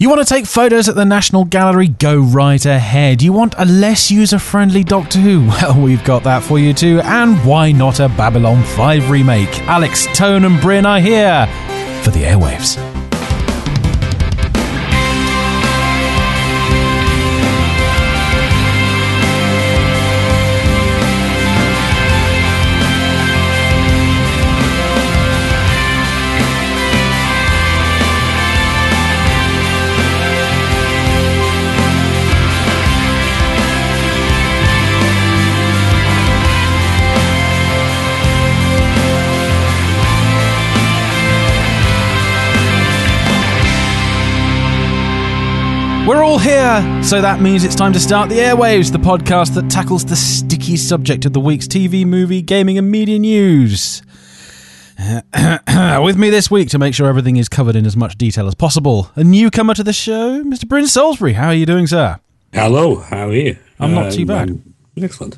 You want to take photos at the National Gallery? Go right ahead. You want a less user friendly Doctor Who? Well, we've got that for you too. And why not a Babylon 5 remake? Alex, Tone, and Bryn are here for the airwaves. Here, so that means it's time to start the airwaves, the podcast that tackles the sticky subject of the week's TV, movie, gaming, and media news. With me this week to make sure everything is covered in as much detail as possible, a newcomer to the show, Mr. Bryn Salisbury. How are you doing, sir? Hello, how are you? I'm not too bad. I'm excellent.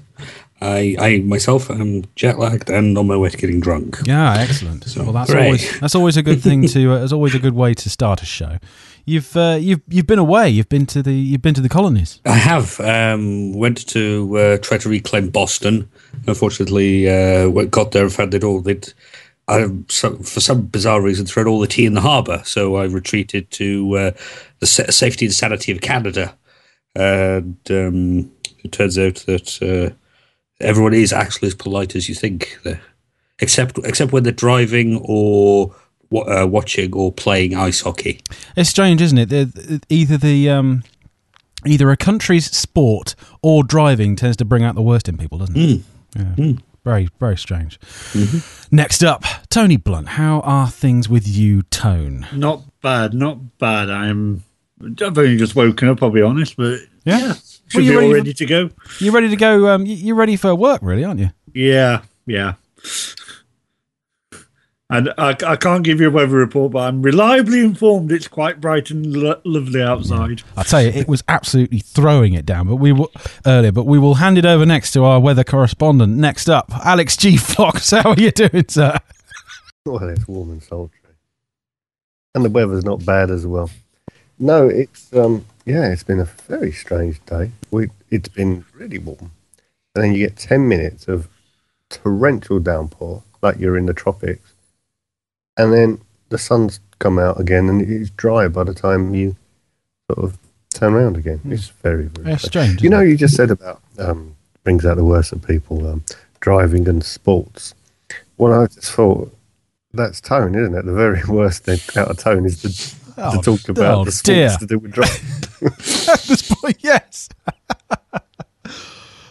I, I myself am jet lagged and on my way to getting drunk. Yeah, excellent. well, that's hooray. always that's always a good thing to. Uh, it's always a good way to start a show. You've uh, you've you've been away. You've been to the you've been to the colonies. I have um, went to uh, try to reclaim Boston. Unfortunately, uh, got there and found it all. I, so, for some bizarre reason, thrown all the tea in the harbour. So I retreated to uh, the sa- safety and sanity of Canada. And um, it turns out that uh, everyone is actually as polite as you think, there. except except when they're driving or uh, watching or playing ice hockey. It's strange, isn't it? The- Either the um, either a country's sport or driving tends to bring out the worst in people, doesn't it? Yeah. Very very strange. Next up, Tony Blunt. How are things with you, Tone? Not bad, not bad. I'm. I've only just woken up. I'll be honest, but Yeah? yeah, Well, should you be ready all for- ready to go. You ready to go? Um, you're ready for work, really, aren't you? Yeah, yeah. And I, I can't give you a weather report, but I'm reliably informed it's quite bright and lo- lovely outside. I tell you, it was absolutely throwing it down. But we will earlier, but we will hand it over next to our weather correspondent. Next up, Alex G. Fox. How are you doing, sir? Well, it's warm and sultry, and the weather's not bad as well. No, it's um, yeah, it's been a very strange day. We it's been really warm, and then you get ten minutes of torrential downpour, like you're in the tropics, and then the sun's come out again, and it's dry by the time you sort of turn around again. It's very very Yeah, strange, You know, it? you just said about um, brings out the worst of people, um, driving and sports. Well, I just thought that's tone, isn't it? The very worst thing out of tone is to, Oh, to talk about oh the sports dear. to do with driving. At this point, yes.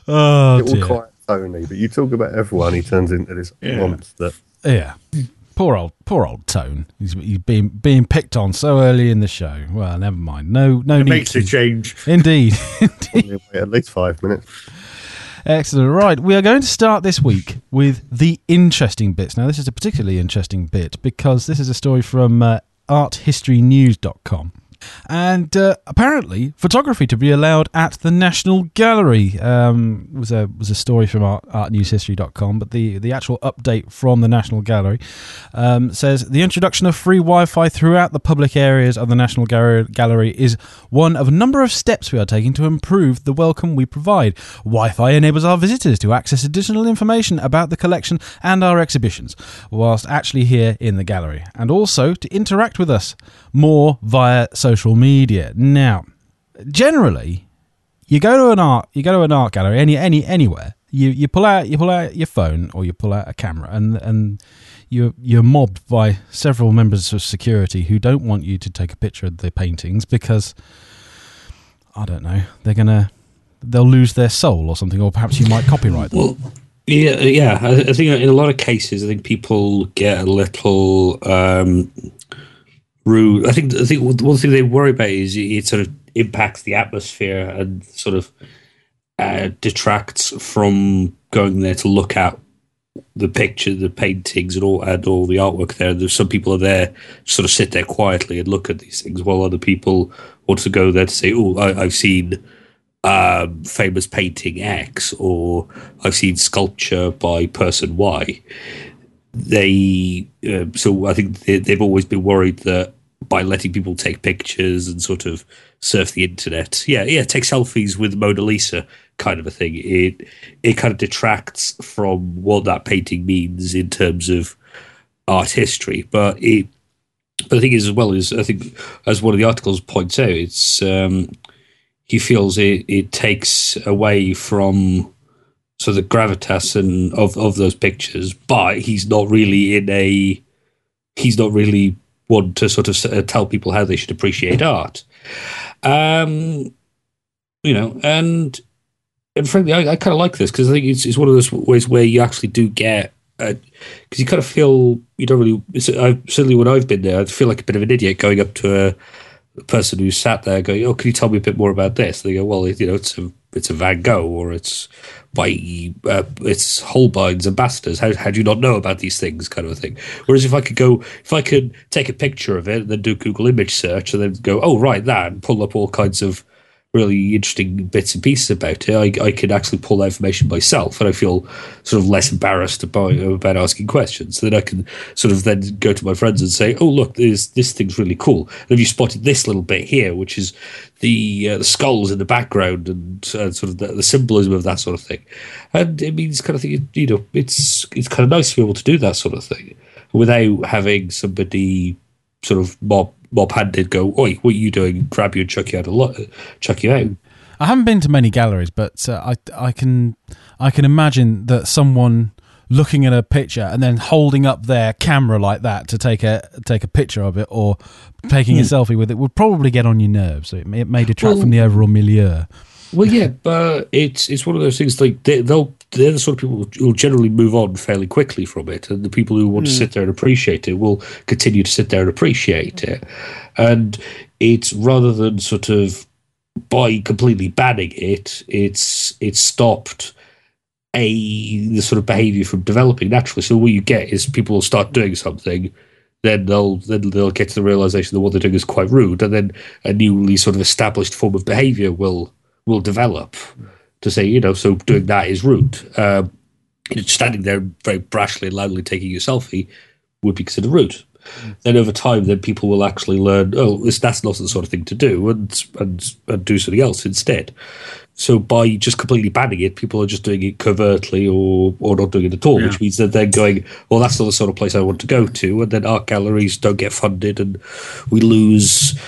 oh Little dear. quiet Tony, but you talk about everyone, he turns into this Yeah. monster. Yeah. Poor old, poor old Tone. He's, he's being being picked on so early in the show. Well, never mind. No, no It need. makes to. a change. Indeed. Wait at least five minutes. Excellent. Right, we are going to start this week with the interesting bits. Now, this is a particularly interesting bit because this is a story from uh, arthistorynews.com. And uh, apparently, photography to be allowed at the National Gallery um, was a was a story from art, artnewshistory.com. But the, the actual update from the National Gallery um, says the introduction of free Wi-Fi throughout the public areas of the National Gallery is one of a number of steps we are taking to improve the welcome we provide. Wi-Fi enables our visitors to access additional information about the collection and our exhibitions, whilst actually here in the gallery, and also to interact with us more via social media. Now, generally, you go to an art you go to an art gallery any any anywhere you you pull out you pull out your phone or you pull out a camera and and you're you're mobbed by several members of security who don't want you to take a picture of the paintings because I don't know they're gonna they'll lose their soul or something or perhaps you might copyright them. Well, yeah, yeah. I, I think in a lot of cases, I think people get a little um, rude. I think I think one thing they worry about is it sort of impacts the atmosphere and sort of uh, detracts from going there to look at the picture, the paintings, and all and all the artwork there. There's some people are there sort of sit there quietly and look at these things, while other people want to go there to say, "Oh, I, I've seen." um, famous painting X or I've seen sculpture by person Y. They uh, so I think they, they've always been worried that by letting people take pictures and sort of surf the internet. Yeah, yeah, take selfies with Mona Lisa kind of a thing. It it kind of detracts from what that painting means in terms of art history. But it but the thing is as well is I think as one of the articles points out, it's um, he feels it, it takes away from so the gravitas and of of those pictures, but he's not really in a he's not really one to sort of uh, tell people how they should appreciate art. Um, you know, and and frankly, I, I kind of like this because I think it's, it's one of those ways where you actually do get because you kind of feel you don't really. I, certainly, when I've been there, I feel like a bit of an idiot going up to a, a person who sat there going, "Oh, can you tell me a bit more about this?" And they go, "Well, you know, it's a it's a Van Gogh or it's by uh, it's Holbein's ambassadors. How how do you not know about these things, kind of a thing? Whereas if I could go, if I could take a picture of it and then do Google image search and then go, oh right, that, and pull up all kinds of really interesting bits and pieces about it, I, I can actually pull that information myself, and I feel sort of less embarrassed about, about asking questions. So then I can sort of then go to my friends and say, "Oh, look, this this thing's really cool. Have you spotted this little bit here, which is the uh, the skulls in the background and uh, sort of the, the, symbolism of that sort of thing?" And it means kind of thing, you know, it's it's kind of nice to be able to do that sort of thing without having somebody sort of mob Bob Hand did go, "Oi, what are you doing? Grab you and chuck you out a lot, chuck you out." I haven't been to many galleries, but uh, I I can I can imagine that someone looking at a picture and then holding up their camera like that to take a take a picture of it or taking a hmm. selfie with it would probably get on your nerves. So it may, it may detract well, from the overall milieu. Well, yeah, but it's it's one of those things like they, will they're the sort of people who will generally move on fairly quickly from it, and the people who want mm. to hmm. sit there and appreciate it will continue to sit there and appreciate it. And it's rather than sort of by completely banning it, it's it's stopped a the sort of behavior from developing naturally. So what you get is people will start doing something then they'll then they'll get to the realization that what they're doing is quite rude, and then a newly sort of established form of behaviour will will develop to say, you know, so doing that is rude. Uh, standing there very brashly and loudly taking a selfie would be considered rude. Then over time, then people will actually learn, oh, this, that's not the sort of thing to do, and, and and do something else instead. So by just completely banning it, people are just doing it covertly or or not doing it at all, yeah. which means that they're going, well, that's not the sort of place I want to go to, and then art galleries don't get funded, and we lose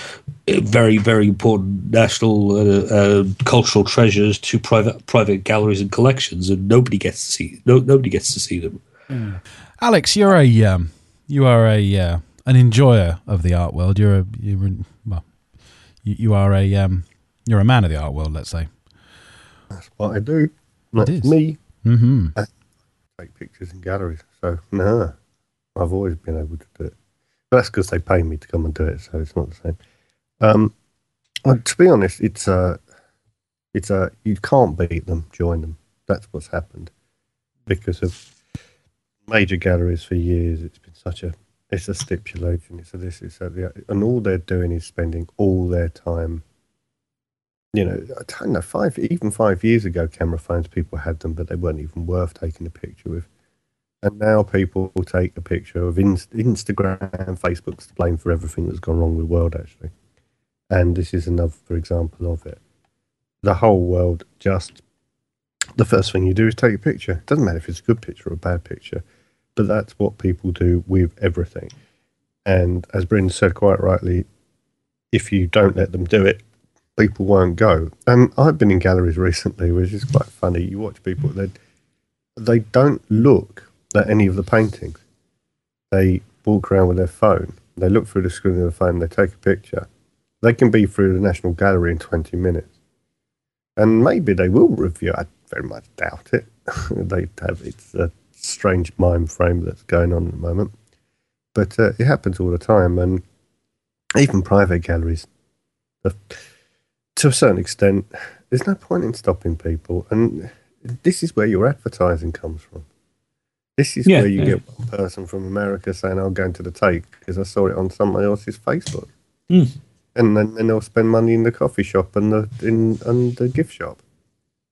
very very important national uh, uh, cultural treasures to private private galleries and collections, and nobody gets to see no nobody gets to see them. Yeah. Alex, you're a um, you are a uh, an enjoyer of the art world. You're a you're well, you, you are a um, you're a man of the art world. Let's say that's what I do. That's me. Mm-hmm. I take pictures in galleries. So no, I've always been able to do it. But that's because they pay me to come and do it, so it's not the same. Um, to be honest, it's a, it's a, you can't beat them, join them. That's what's happened because of major galleries for years. It's been such a, it's a stipulation. It's a this, it's a and all they're doing is spending all their time. You know, I don't know. Five, even five years ago, camera phones people had them, but they weren't even worth taking a picture with. And now people will take a picture of Instagram, and Facebook's to blame for everything that's gone wrong with the world. Actually, and this is another example of it. The whole world just the first thing you do is take a picture. It doesn't matter if it's a good picture or a bad picture, but that's what people do with everything. And as Bryn said quite rightly, if you don't let them do it, people won't go. And I've been in galleries recently, which is quite funny. You watch people they they don't look at any of the paintings. They walk around with their phone. They look through the screen of the phone. They take a picture, they can be through the National Gallery in 20 minutes. And maybe they will review. I very much doubt it. they have it's a strange mind frame that's going on at the moment. But uh, it happens all the time. And even private galleries, uh, to a certain extent, there's no point in stopping people. And this is where your advertising comes from. This is yeah, where you yeah. get one person from America saying, I'm going to the Tate because I saw it on somebody else's Facebook. Mm and then, they'll spend money in the coffee shop and the in and the gift shop,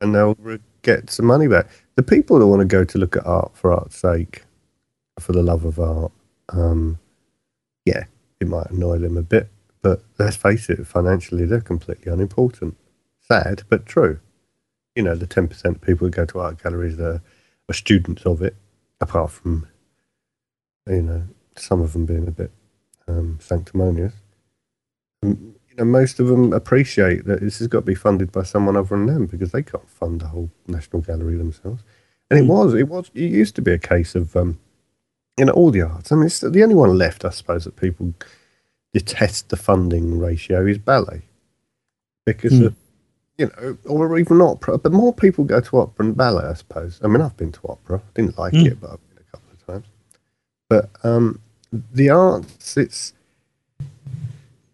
and they'll get some money back. The people that want to go to look at art for art's sake, for the love of art, um, yeah, it might annoy them a bit. But let's face it, financially, they're completely unimportant. Sad, but true. You know, the 10% of people who go to art galleries are, are students of it, apart from, you know, some of them being a bit um, sanctimonious. You know, most of them appreciate that this has got to be funded by someone other than them because they can't fund the whole National Gallery themselves. And it was, it was, it used to be a case of, um, you know, all the arts. I mean, it's the only one left, I suppose, that people detest the funding ratio is ballet because Mm. of, you know, or even opera. But more people go to opera and ballet, I suppose. I mean, I've been to opera. didn't like Mm. it, but I've been a couple of times. But um, the arts, it's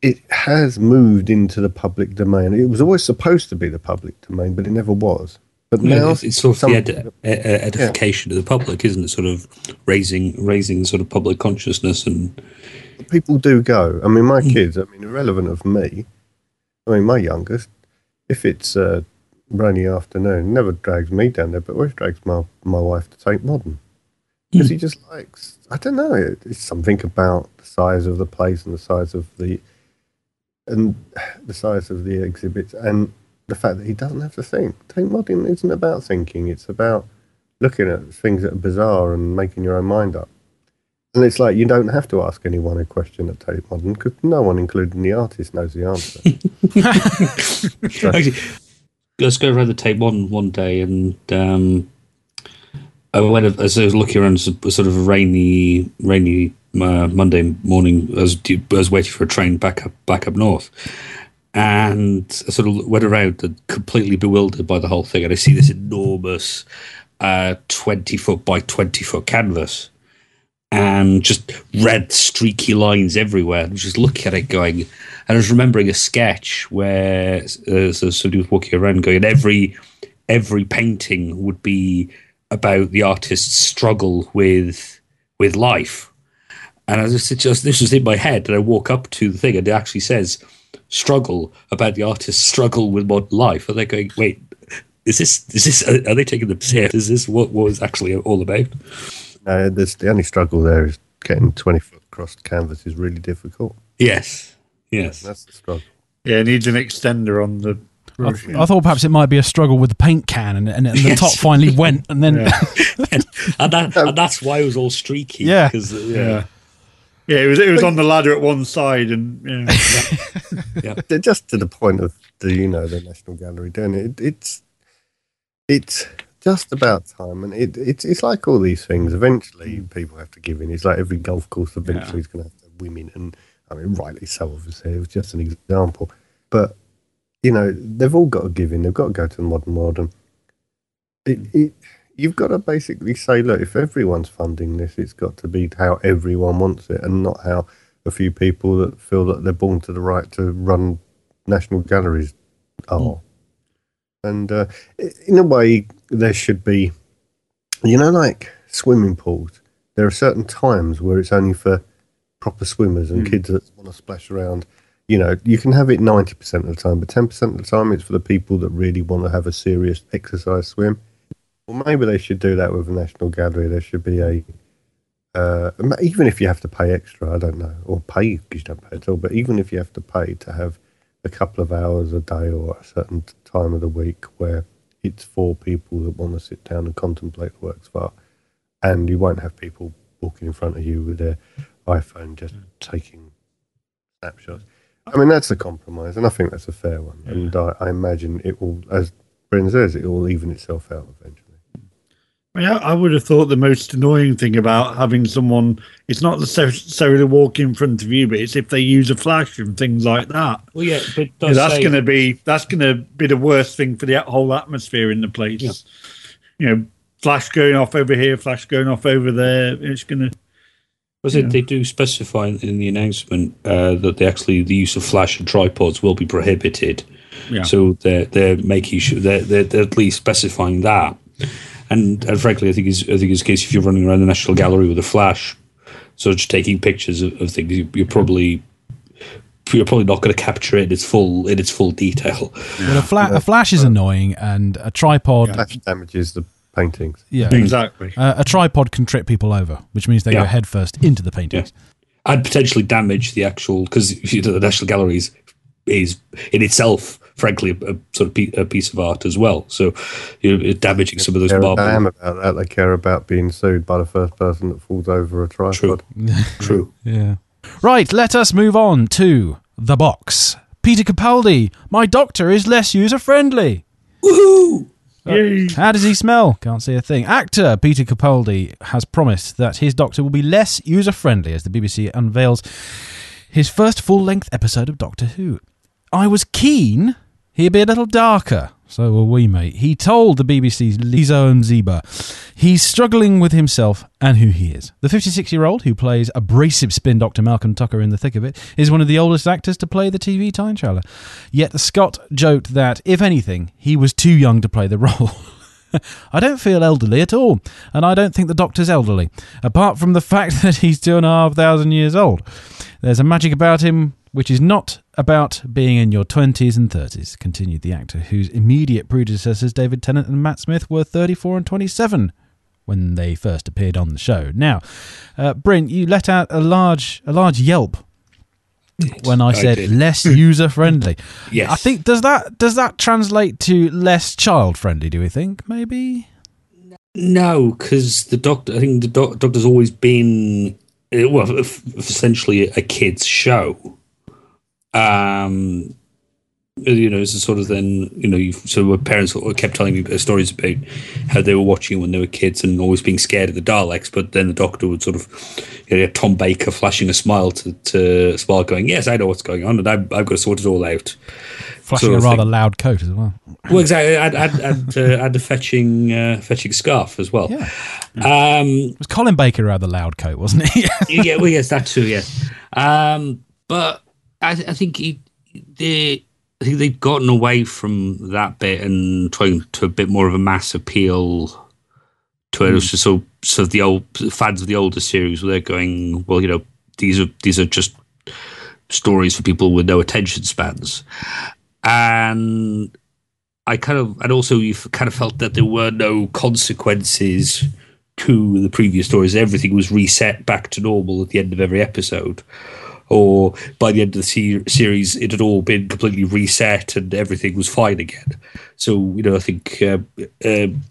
it has moved into the public domain. It was always supposed to be the public domain, but it never was. But Yeah, now it's, it's sort of some- the ed- edification of the public, isn't it? Sort of raising raising sort of public consciousness and people do go. I mean, my Mm. kids. I mean, irrelevant of me. I mean, my youngest, if it's a rainy afternoon, never drags me down there, but always drags my my wife to Tate Modern because Mm. he just likes. I don't know. it- It's something about the size of the place and the size of the and the size of the exhibits and the fact that he doesn't have to think. Tate Modern isn't about thinking. It's about looking at things that are bizarre and making your own mind up. And it's like you don't have to ask anyone a question at Tate Modern because no one, including the artist, knows the answer. Actually, let's go around the Tate one one day, and um, I went as I was looking around, s- sort of a rainy, rainy uh, Monday morning. I was, I was waiting for a train back up back up north, and I sort of went around and completely bewildered by the whole thing. And I see this enormous uh, twenty foot by twenty foot canvas. And just red streaky lines everywhere. And just looking at it, going, and I was remembering a sketch where uh, so somebody was walking around going, every every painting would be about the artist's struggle with with life. And I just, it just this was in my head, and I walk up to the thing, and it actually says struggle about the artist's struggle with modern life. And they're going, wait, is this is this are they taking the piss? Is this what what was actually all about? no, there's, the only struggle there is getting 20 foot across the canvas is really difficult. Yes, yes. That's the struggle. Yeah, it needs an extender on the I, brush. I thought perhaps it might be a struggle with the paint can, and, and, and the Yes. top finally went, and then Yeah. and, and, that, and that's why it was all streaky. Yeah. 'cause, uh, yeah. Yeah, it was it was on the ladder at one side, and yeah. They're just to the point of the you know the National Gallery doing it. It's it's just about time, and it, it's it's like all these things. Eventually, mm. people have to give in. It's like every golf course eventually is going to have to women, and I mean, rightly so. Obviously, it was just an example, but you know, they've all got to give in. They've got to go to the modern world, and it, it you've got to basically say, look, if everyone's funding this, it's got to be how everyone wants it, and not how a few people that feel that they're born to the right to run national galleries are. And uh, in a way, there should be, you know, like swimming pools. There are certain times where it's only for proper swimmers and Mm. kids that want to splash around. You know, you can have it 90% of the time, but 10% of the time it's for the people that really want to have a serious exercise swim. Well, maybe they should do that with the National Gallery. There should be a, uh, even if you have to pay extra, I don't know, or pay because you don't pay at all, but even if you have to pay to have a couple of hours a day or a certain time of the week where it's for people that want to sit down and contemplate the works of art, and you won't have people walking in front of you with their iPhone just taking snapshots. I mean, that's a compromise, and I think that's a fair one. And I, I imagine it will, as Bryn says, it will even itself out eventually. I, mean, I would have thought the most annoying thing about having someone it's not necessarily walk in front of you, but it's if they use a flash and things like that. Well, yeah, but Yeah, that's going to be that's going to be the worst thing for the whole atmosphere in the place. Yeah. You know, flash going off over here, flash going off over there. It's going to Was it Yeah. they do specify in the announcement uh, that they actually the use of flash and tripods will be prohibited. Yeah. So they're they're making sure they're, they're, they're at least specifying that. And, and frankly, I think is I think it's the case if you're running around the National Gallery with a flash, so just taking pictures of, of things, you, you're probably you're probably not going to capture it in its full in its full detail. well, a, fla- a flash is annoying, and a tripod, That damages the paintings. yeah, exactly. Uh, a tripod can trip people over, which means they go Yeah. headfirst into the paintings. and potentially damage the actual because you know, the National Gallery is, is in itself, frankly, a, a sort of pe- a piece of art as well. So you know, damaging some of those care a marble. damn about that. They care about being sued by the first person that falls over a tripod. True. Yeah. Right, let us move on to the box. Peter Capaldi, my doctor is less user friendly. Woohoo! Yay. How does he smell? Can't see a thing. Actor Peter Capaldi has promised that his doctor will be less user friendly as the BBC unveils his first full length episode of Doctor Who. I was keen he'd be a little darker. So were we, mate. He told the BBC's Lizo Mzimba he's struggling with himself and who he is. The 56 year old, who plays abrasive spin Dr. Malcolm Tucker in the thick of it, is one of the oldest actors to play the TV time traveler. Yet Scot joked that, if anything, he was too young to play the role. I don't feel elderly at all, and I don't think the doctor's elderly, apart from the fact that he's two and a half thousand years old. There's a magic about him which is not about being in your 20s and 30s, continued the actor, whose immediate predecessors, David Tennant and Matt Smith, were 34 and 27 when they first appeared on the show. Now, uh, Brent, you let out a large, a large yelp when I I said did. less user friendly. Yes. I think does that does that translate to less child friendly? Do we think maybe? No, because the doctor. I think the doc, doctor's always been uh, well, essentially a kids' show. Um, you know, it's a sort of then you know, you've, so my parents kept telling me stories about how they were watching when they were kids and always being scared of the Daleks. But then the doctor would sort of, you know, Tom Baker flashing a smile to, to smile, going, "Yes, I know what's going on, and I've, I've got to sort it all out." Flashing Sort a rather thing. loud coat as well. Well, exactly, and and, and, uh, and a fetching uh, fetching scarf as well. Yeah. Um, It was Colin Baker the loud coat, wasn't he? yeah, well, yes, that too, yes. Um, but I, I think he, they, I think they've gotten away from that bit and trying to a bit more of a mass appeal to it. Hmm. Just so, so the old fans of the older series where they're going, well, you know, these are these are just stories for people with no attention spans, and I kind of, and also you kind of felt that there were no consequences to the previous stories. Everything was reset back to normal at the end of every episode. Or by the end of the se- series, it had all been completely reset and everything was fine again. So, you know, I think uh, um,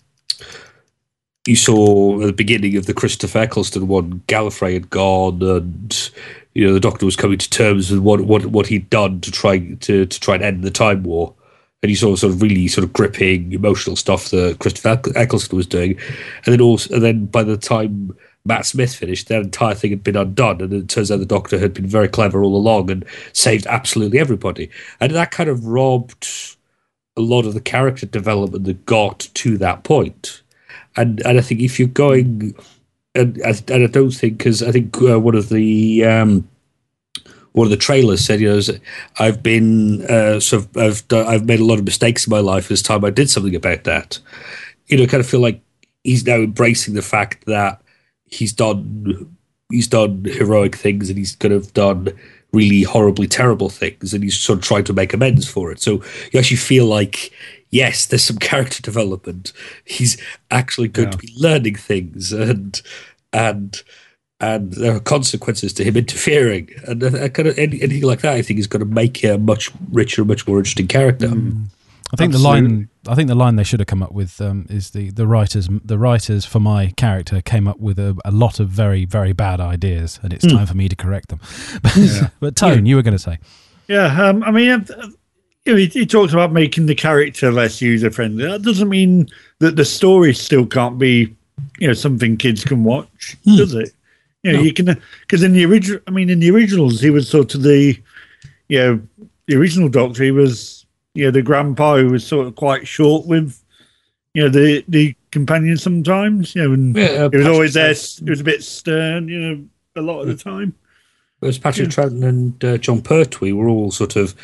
you saw at the beginning of the Christopher Eccleston one, Gallifrey had gone, and you know the Doctor was coming to terms with what what, what he'd done to try to, to try and end the Time War, and you saw sort of really sort of gripping emotional stuff that Christopher Eccl- Eccleston was doing, and then also and then by the time Matt Smith finished, that entire thing had been undone, and it turns out the Doctor had been very clever all along and saved absolutely everybody, and that kind of robbed a lot of the character development that got to that point. and and I think if you're going, and, and I don't think because I think uh, one of the um, one of the trailers said, you know, I've been uh, sort of I've done, I've made a lot of mistakes in my life. This time I did something about that. You know, kind of feel like he's now embracing the fact that he's done he's done heroic things and he's kind of done really horribly terrible things and he's sort of trying to make amends for it. So you actually feel like yes, there's some character development. He's actually going to be learning things and and and there are consequences to him interfering and uh, kind of anything like that. I think is going to make him a much richer, much more interesting character. I think the line. I think the line they should have come up with um, is the the writers. The writers for my character came up with a, a lot of very very bad ideas, and it's time for me to correct them. but Tone, you were going to say. Yeah, um, I mean, uh, you know, he, he talks about making the character less user friendly. That doesn't mean that the story still can't be, you know, something kids can watch, does it? You know, you can because in the original, I mean, in the originals, he was sort of the, you know, the original Doctor. He was, you know, the grandpa who was sort of quite short with, you know, the the companion sometimes. You know, and Yeah, he was always there. He was a bit stern, you know, a lot of the time. Whereas Patrick Troughton and uh, Jon Pertwee were all sort of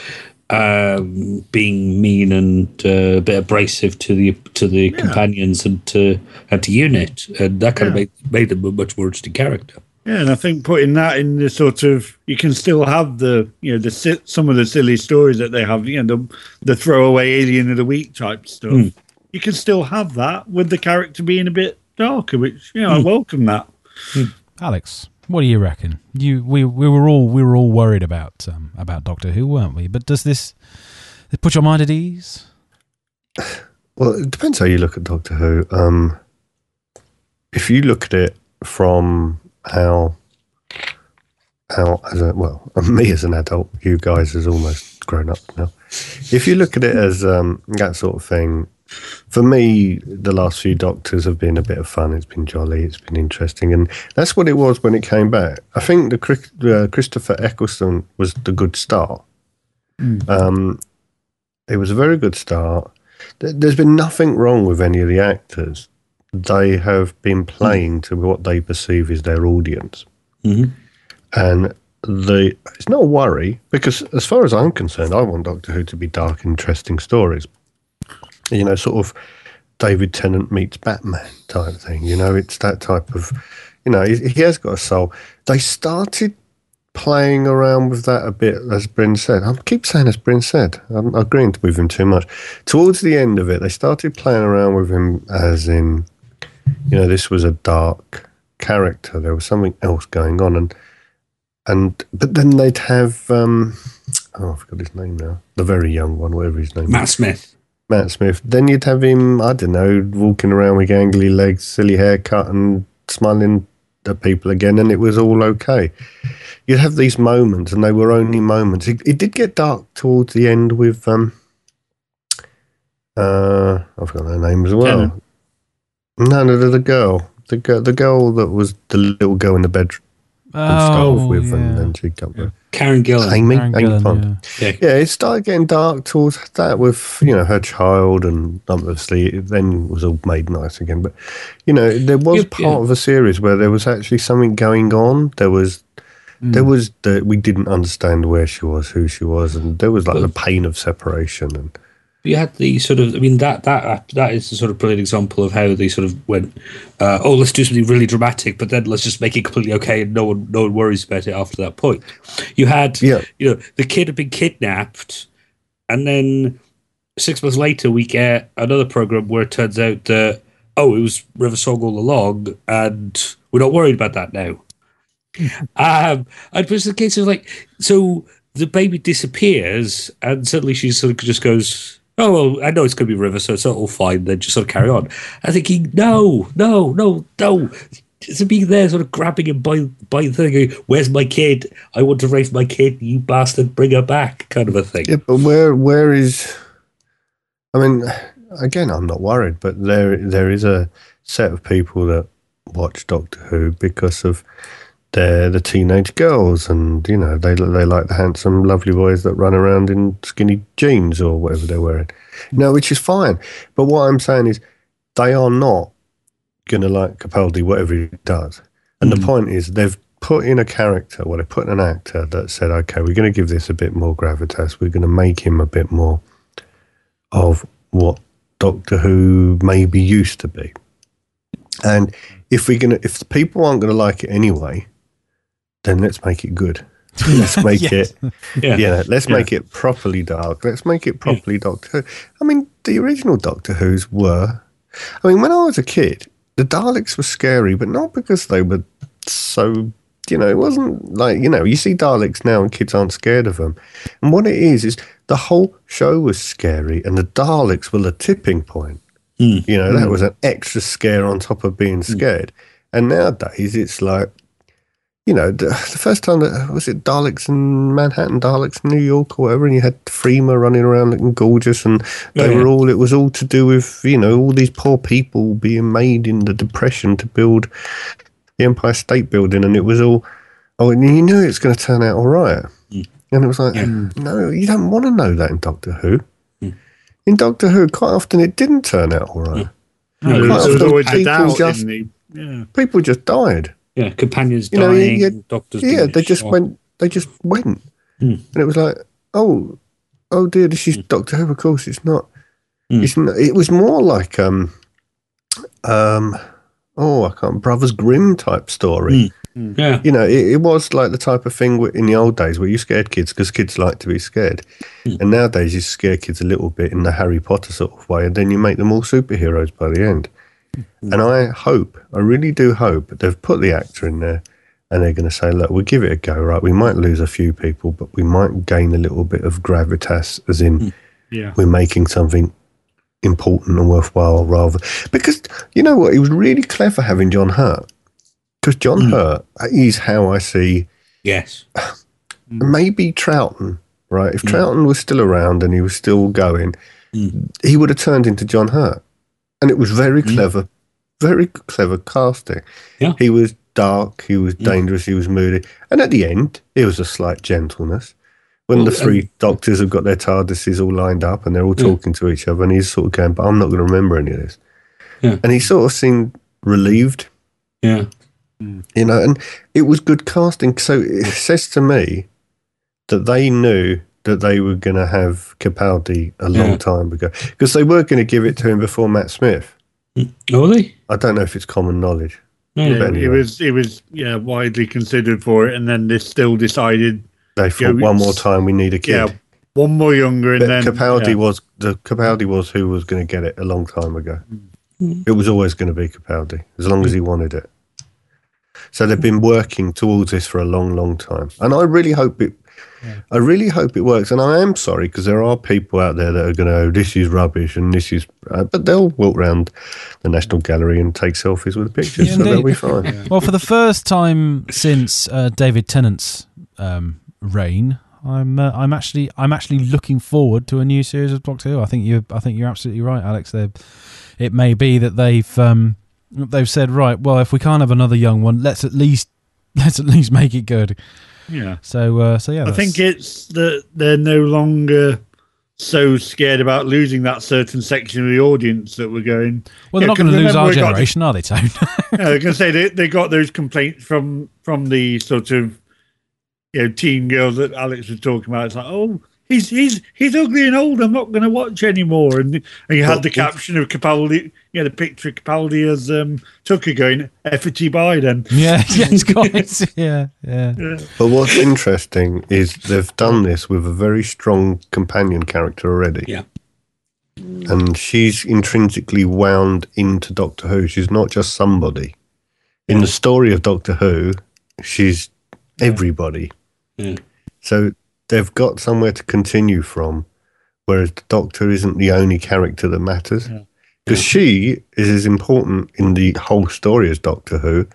um, being mean and uh, a bit abrasive to the to the companions and to and to Unit, and that kind Yeah. of made made them a much more interesting character. Yeah, and I think putting that in the sort of you can still have the you know the some of the silly stories that they have, you know the the throwaway alien of the week type stuff. You can still have that with the character being a bit darker, which you know I welcome that. Alex, What do you reckon? You we we were all we were all worried about um, about Doctor Who, weren't we? But does this put your mind at ease? Well, it depends how you look at Doctor Who. Um, if you look at it from how how as a well, me as an adult, you guys as almost grown up now. If you look at it as um, that sort of thing, for me, the last few Doctors have been a bit of fun. It's been jolly. It's been interesting, and that's what it was when it came back. I think the uh, Christopher Eccleston was the good start. Um, it was a very good start. There's been nothing wrong with any of the actors. They have been playing to what they perceive is their audience, Mhm. and the it's not a worry because, as far as I'm concerned, I want Doctor Who to be dark, interesting stories. You know, sort of David Tennant meets Batman type thing. You know, it's that type of. You know, he, he has got a soul. They started playing around with that a bit, as Bryn said. I keep saying as Bryn said. I'm agreeing with him too much. Towards the end of it, they started playing around with him as in, you know, this was a dark character. There was something else going on, and and but then they'd have um, oh, I forgot his name now. The very young one, whatever his name. Matt is. Smith. Matt Smith. Then you'd have him, I don't know, walking around with gangly legs, silly haircut, and smiling at people again, and it was all okay. You'd have these moments, and they were only moments. It, it did get dark towards the end with, um, uh, I forgot her name as well. Tennant. No, no, the, the girl, the girl, the girl that was the little girl in the bedroom. and oh, stove with, Oh, yeah. and then she got Yeah. Karen Gillan. Amy, Karen Amy Gillan, Pond. yeah. Yeah. Yeah, it started getting dark towards that with you know her child, and obviously it then was all made nice again. But you know, there was Yeah, part yeah. of a series where there was actually something going on. There was. Hmm. There was the we didn't understand where she was, who she was, and there was like the pain of separation. And you had the sort of, I mean, that that that is the sort of brilliant example of how they sort of went, uh, oh, let's do something really dramatic, but then let's just make it completely okay, and no one no one worries about it after that point. You had, Yeah. you know, the kid had been kidnapped, and then six months later we get another program where it turns out that oh, it was River Song all along, and we're not worried about that now. um, and it was the case of like, so the baby disappears, and suddenly she sort of just goes, "Oh, well, I know it's going to be River, so it's all fine." Then just sort of carry on. I'm thinking, no, no, no, no. To be there, sort of grabbing him by by the thing, "Where's my kid? I want to raise my kid. You bastard, bring her back," kind of a thing. yeah, but where where is? I mean, again, I'm not worried, but there there is a set of people that watch Doctor Who because of they're the teenage girls, and you know they they like the handsome, lovely boys that run around in skinny jeans or whatever they're wearing. Hmm. No, which is fine. But what I'm saying is, they are not gonna like Capaldi, whatever he does. And the hmm. point is, they've put in a character, well, they put in an actor that said, okay, we're going to give this a bit more gravitas. We're going to make him a bit more of what Doctor Who maybe used to be. And if we're gonna, if the people aren't going to like it anyway, then let's make it good. Let's make Yes. it, Yeah. yeah. Let's Yeah. make it properly dark. Let's make it properly Doctor Who. I mean, the original Doctor Who's were. I mean, when I was a kid, the Daleks were scary, but not because they were so. You know, it wasn't like you know. You see Daleks now, and kids aren't scared of them. And what it is is the whole show was scary, and the Daleks were the tipping point. Mm. You know, that was an extra scare on top of being scared. And nowadays, it's like, you know, the, the first time that was it Daleks in Manhattan, Daleks in New York or whatever, and you had Freema running around looking gorgeous, and they Oh, yeah. were all. It was all to do with you know all these poor people being made in the depression to build the Empire State Building, and it was all. Oh, and you knew it was going to turn out all right, Mm. and it was like, Yeah. no, you don't want to know that in Doctor Who. Mm. In Doctor Who, quite often it didn't turn out all right. No, Yeah, there quite often people just- in the. Yeah. People just died. Yeah, companions You know, you dying, get- doctors. Yeah, they just shot. went. They just went, Mm. and it was like, oh, oh dear, this is Doctor Who. Of course, it's not. Mm. It's not, It was more like um, um, oh, I can't. Brothers Grimm type story. Yeah, You know, it, it was like the type of thing in the old days where you scared kids because kids like to be scared, Mm. and nowadays you scare kids a little bit in the Harry Potter sort of way, and then you make them all superheroes by the end. And I hope, I really do hope, they've put the actor in there, and they're going to say, look, we'll give it a go, right? We might lose a few people, but we might gain a little bit of gravitas, as in hmm. Yeah. we're making something important and worthwhile rather. Because you know what? It was really clever having John Hurt. Because John hmm. Hurt is how I see Yes. maybe Troughton, right? If hmm. Troughton was still around and he was still going, he would have turned into John Hurt. And it was very mm. clever, very clever casting. Yeah. He was dark, he was dangerous, he was moody. And at the end, it was a slight gentleness. When Well, the three doctors have got their TARDISes all lined up and they're all talking to each other, and he's sort of going, But I'm not going to remember any of this. Yeah. And he sort of seemed relieved Yeah. Mm. you know, and it was good casting. So it says to me that they knew that they were going to have Capaldi a long Yeah. time ago because they were going to give it to him before Matt Smith. Mm, oh, are they? I don't know if it's common knowledge. No. Yeah, but it was it was yeah widely considered for it, and then they still decided They thought Yeah, one more time we need a kid. yeah one more younger, and but then Capaldi yeah. was the Capaldi was who was going to get it a long time ago. Mm. It was always going to be Capaldi as long as he wanted it. So they've been working towards this for a long, long time, and I really hope it. I really hope it works, and I am sorry because there are people out there that are going to, oh, this is rubbish, and this is, uh, but they'll walk around the National Gallery and take selfies with the pictures, Yeah, so they'll be fine. Well, for the first time since uh, David Tennant's um, reign, I'm uh, I'm actually I'm actually looking forward to a new series of Doctor Who. I think you I think you're absolutely right, Alex. They're, it may be that they've um, they've said right. Well, if we can't have another young one, let's at least let's at least make it good. Yeah. So uh, so yeah, I think it's that they're no longer so scared about losing that certain section of the audience that we're going. well they're yeah, not going to lose our got- generation, are they, Tone? Yeah, they're going to say they, they got those complaints from from the sort of you know teen girls that Alex was talking about. It's like, oh, he's he's he's ugly and old. I'm not going to watch anymore. And and you had the caption of Capaldi, you know, the picture of Capaldi as um, Tucker going efforty by then. yeah, yes, guys. yeah, yeah. But what's interesting is they've done this with a very strong companion character already. Yeah. and she's intrinsically wound into Doctor Who. She's not just somebody. In the story of Doctor Who, she's everybody. Yeah. So they've got somewhere to continue from, whereas the Doctor isn't the only character that matters. Because she is as important in the whole story as Doctor Who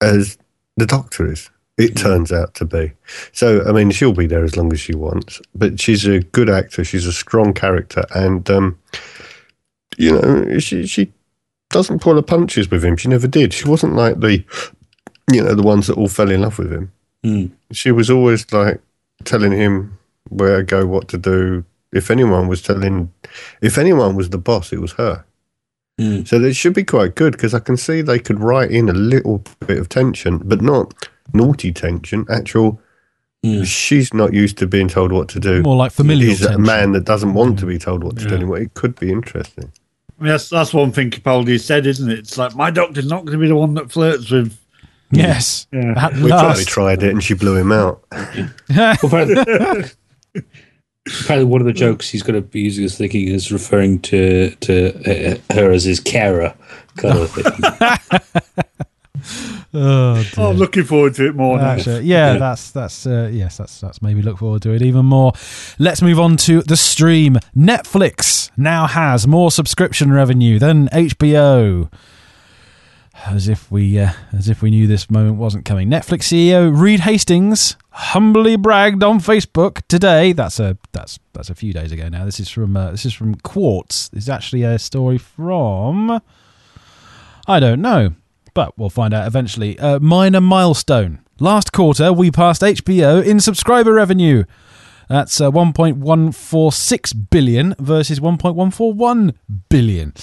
as the Doctor is. It turns out to be. So, I mean, she'll be there as long as she wants, but she's a good actor. She's a strong character. And, um, you know, she, she doesn't pull her punches with him. She never did. She wasn't like the, you know, the ones that all fell in love with him. Mm. She was always like telling him where to go, what to do. If anyone was telling, if anyone was the boss, it was her. Mm. So it should be quite good because I can see they could write in a little bit of tension, but not naughty tension. Actual, Mm. she's not used to being told what to do. More like familiar. He's a man that doesn't want to be told what to do Yeah. anymore. It could be interesting. I mean, that's that's one thing Capaldi said, isn't it? It's like my doctor's not going to be the one that flirts with. Yes. Yeah. At We probably last. tried it and she blew him out. Apparently, apparently one of the jokes he's going to be using as thinking is referring to to uh, her as his carer, kind of thing. Oh, Oh, I'm looking forward to it more now. Actually, yeah, that's that's uh, yes, that's that's maybe look forward to it even more. Let's move on to the stream. Netflix now has more subscription revenue than HBO. As if we uh, as if we knew this moment wasn't coming. Netflix CEO Reed Hastings humbly bragged on Facebook today. That's a that's that's a few days ago now. This is from uh, this is from Quartz. This is actually a story from I don't know, but we'll find out eventually. Uh, minor milestone. Last quarter, we passed HBO in subscriber revenue. That's uh, 1.146 billion versus 1.141 billion.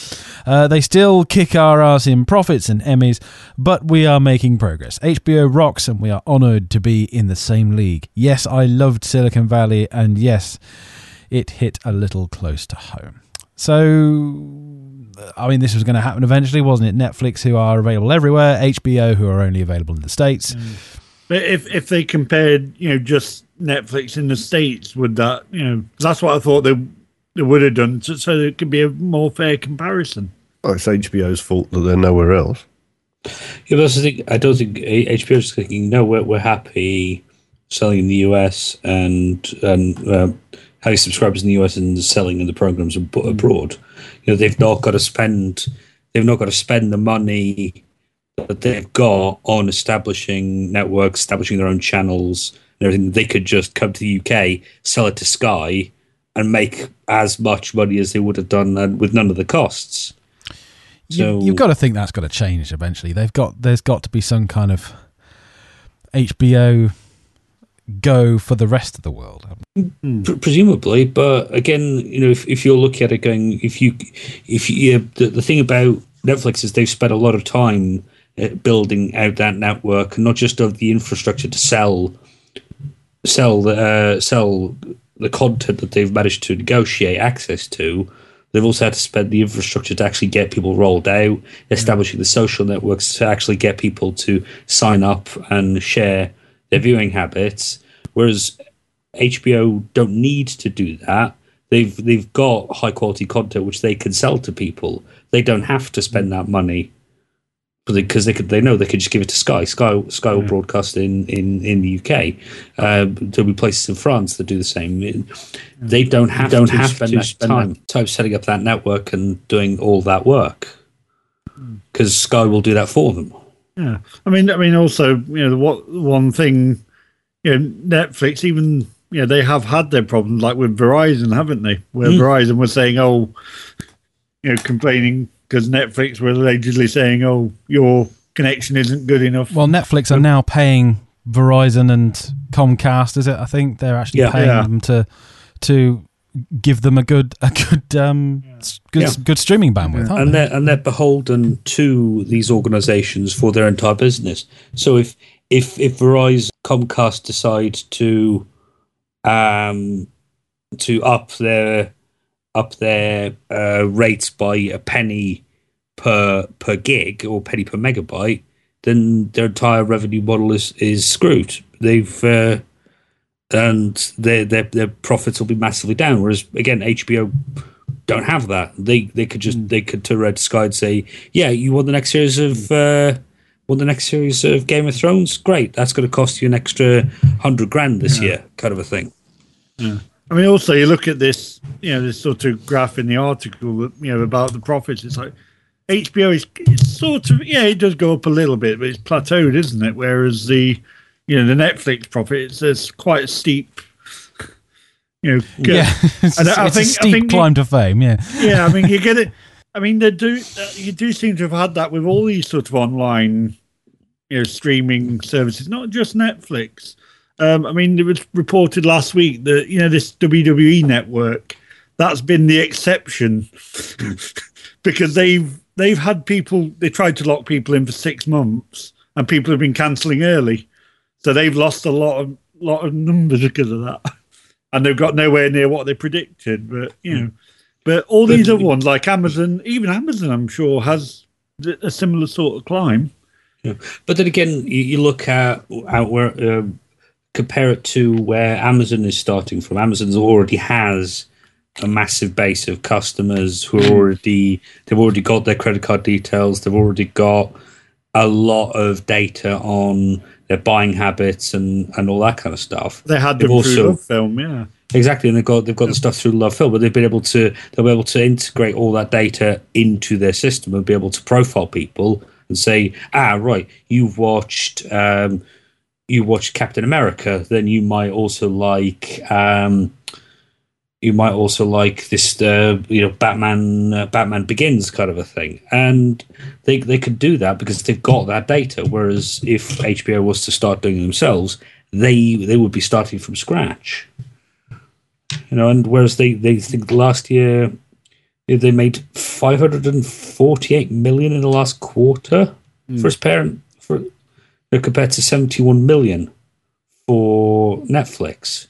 Uh, they still kick our ass in profits and Emmys, but we are making progress. HBO rocks, and we are honoured to be in the same league. Yes, I loved Silicon Valley, and yes, it hit a little close to home. So, I mean, this was going to happen eventually, wasn't it? Netflix, who are available everywhere, HBO, who are only available in the States. But if if they compared, you know, just Netflix in the states, would that, you know, that's what I thought they they would have done, so, so there could be a more fair comparison. Well, it's HBO's fault that they're nowhere else. Yeah, but that's the thing. I don't think HBO's is thinking. No, we're we're happy selling in the US and and uh, having subscribers in the US and selling in the programs ab- abroad. You know, they've not got to spend. They've not got to spend the money that they've got on establishing networks, establishing their own channels and everything. They could just come to the UK, sell it to Sky, and make as much money as they would have done uh, with none of the costs. So you, you've got to think that's got to change eventually. They've got there's got to be some kind of HBO go for the rest of the world. Presumably, but again, you know, if, if you're looking at it going, if you, if you, the, the thing about Netflix is they've spent a lot of time Uh, building out that network, not just of the infrastructure to sell, sell the uh, sell the content that they've managed to negotiate access to. They've also had to spend the infrastructure to actually get people rolled out, mm. establishing the social networks to actually get people to sign up and share their viewing habits. Whereas HBO don't need to do that. They've they've got high quality content which they can sell to people. They don't have to spend mm. that money because they could they know they could just give it to Sky. Sky Sky will broadcast in in in the UK. Uh, there'll be places in France that do the same. They don't have don't to have spend, to that spend time time setting up that network and doing all that work because Sky will do that for them. Yeah, I mean, I mean, also, you know, the what one thing, you know, Netflix, even you know, they have had their problems, like with Verizon, haven't they? Where Mm. Verizon was saying, oh, you know, complaining because Netflix were allegedly saying, oh, your connection isn't good enough. Well, Netflix are now paying Verizon and Comcast. Is it? I think they're actually Yeah. paying Yeah. them to to give them a good a good um s- good Yeah. good streaming bandwidth. aren't and they? they're and they're beholden to these organisations for their entire business. So if if if Verizon, Comcast decide to um to up their up their uh, rates by a penny per per gig or penny per megabyte, then their entire revenue model is is screwed. They've uh, and their their their profits will be massively down. Whereas again, HBO don't have that. They they could just they could turn around to Sky and say, "Yeah, you want the next series of uh, want the next series of Game of Thrones? Great, that's going to cost you an extra hundred grand this year, kind of a thing." I mean, also you look at this, you know, this sort of graph in the article, that, you know, about the profits. It's like HBO is it's sort of, yeah, it does go up a little bit, but it's plateaued, isn't it? Whereas the, you know, the Netflix profits, there's quite a steep, you know, yeah, it's, I it's think- a I steep think- climb to fame. Yeah, yeah, I mean, you get it. I mean, they do. You do seem to have had that with all these sort of online, you know, streaming services, not just Netflix. Um, I mean, it was reported last week that you know this WWE network that's been the exception because they've they've had people they tried to lock people in for six months and people have been cancelling early, so they've lost a lot of lot of numbers because of that, and they've got nowhere near what they predicted. But you know. But all these other ones, like Amazon, even Amazon, I'm sure has a similar sort of climb. Yeah. But then again, you, you look at out where um, compare it to where Amazon is starting from. Amazon already has a massive base of customers who are already they've already got their credit card details. They've already got a lot of data on their buying habits and and all that kind of stuff. They had through also- Love Film, yeah. Exactly, and they've got they've got the stuff through LoveFilm, but they've been able to they'll be able to integrate all that data into their system and be able to profile people and say, ah, right, you've watched um, you watch Captain America, then you might also like um, you might also like this uh, you know Batman uh, Batman Begins kind of a thing, and they they could do that because they've got that data. Whereas if HBO was to start doing it themselves, they they would be starting from scratch. You know, and whereas they they think last year they made 548 million in the last quarter for his parent compared to 71 million for Netflix,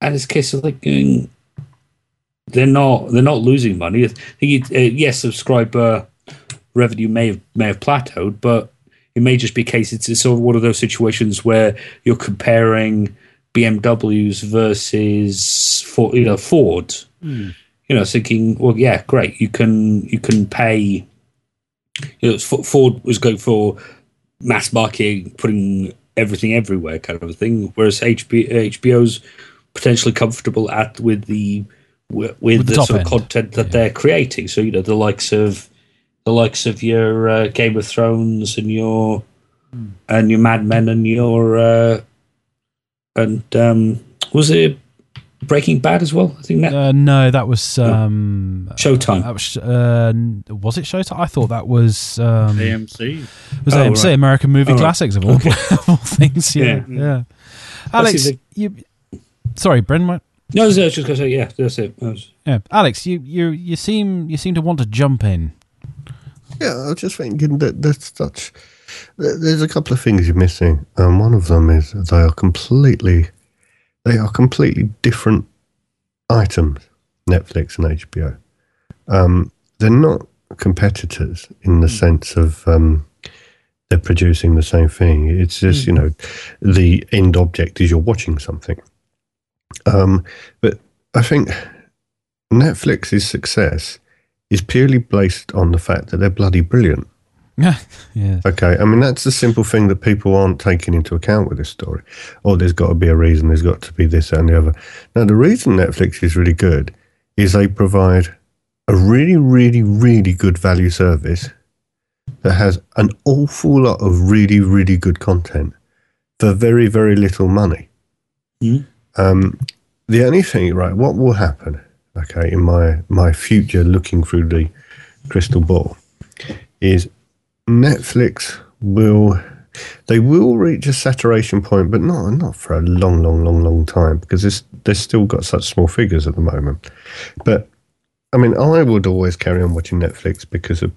and it's a case of like going, they're not they're not losing money. I think uh, yes, subscriber revenue may have may have plateaued, but it may just be a case it's, it's sort of one of those situations where you're comparing BMWs versus for you know Ford. You know, thinking, well, yeah, great. You can you can pay You know, Ford was going for mass marketing, putting everything everywhere, kind of a thing. Whereas HBO, HBO's potentially comfortable at with the with, With the the, sort of content that Yeah. they're creating. So you know the likes of the likes of your uh, Game of Thrones and your and your Mad Men and your uh, and um, was it Breaking Bad as well? I think that Uh, no, that was um, Showtime. That was, uh, was it Showtime? I thought that was um, AMC. It was Oh, AMC, right. American Movie Oh, right. Classics of all, of all things. Yeah, yeah. Yeah. Alex, the- you. Sorry, Bryn. what- no, I was just going to say yeah, that's it. Was- Yeah, Alex, you you you seem you seem to want to jump in. Yeah, I was just thinking that there's such. There's a couple of things you're missing, and one of them is they are completely, they are completely different items. Netflix and HBO. Um, they're not competitors in the sense of um, they're producing the same thing. It's just you know, the end object is you're watching something. Um, but I think Netflix's success is purely based on the fact that they're bloody brilliant. Yeah, yeah. Okay, I mean that's the simple thing that people aren't taking into account with this story. Oh, there's got to be a reason. There's got to be this and the other. Now, the reason Netflix is really good is they provide a really, really, really good value service that has an awful lot of really, really good content for very, very little money. Mhm. Um, the only thing, right? What will happen? Okay, in my my future, looking through the crystal ball, is Netflix will they will reach a saturation point, but not not for a long, long, long, long time because it's, they've still got such small figures at the moment. But I mean, I would always carry on watching Netflix because of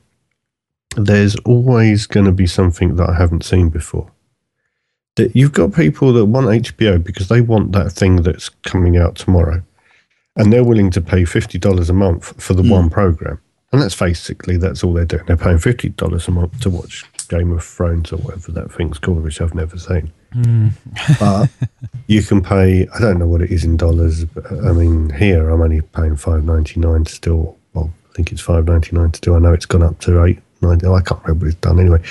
there's always going to be something that I haven't seen before. That you've got people that want HBO because they want that thing that's coming out tomorrow, and they're willing to pay fifty dollars a month for the mm. one program. And that's basically that's all they're doing. They're paying fifty dollars a month to watch Game of Thrones or whatever that thing's called, which I've never seen. Hmm. but you can pay. I don't know what it is in dollars. But, I mean, here I'm only paying five ninety nine still. Well, I think it's five ninety nine still. I know it's gone up to eight ninety. Oh, I can't remember what it's done anyway.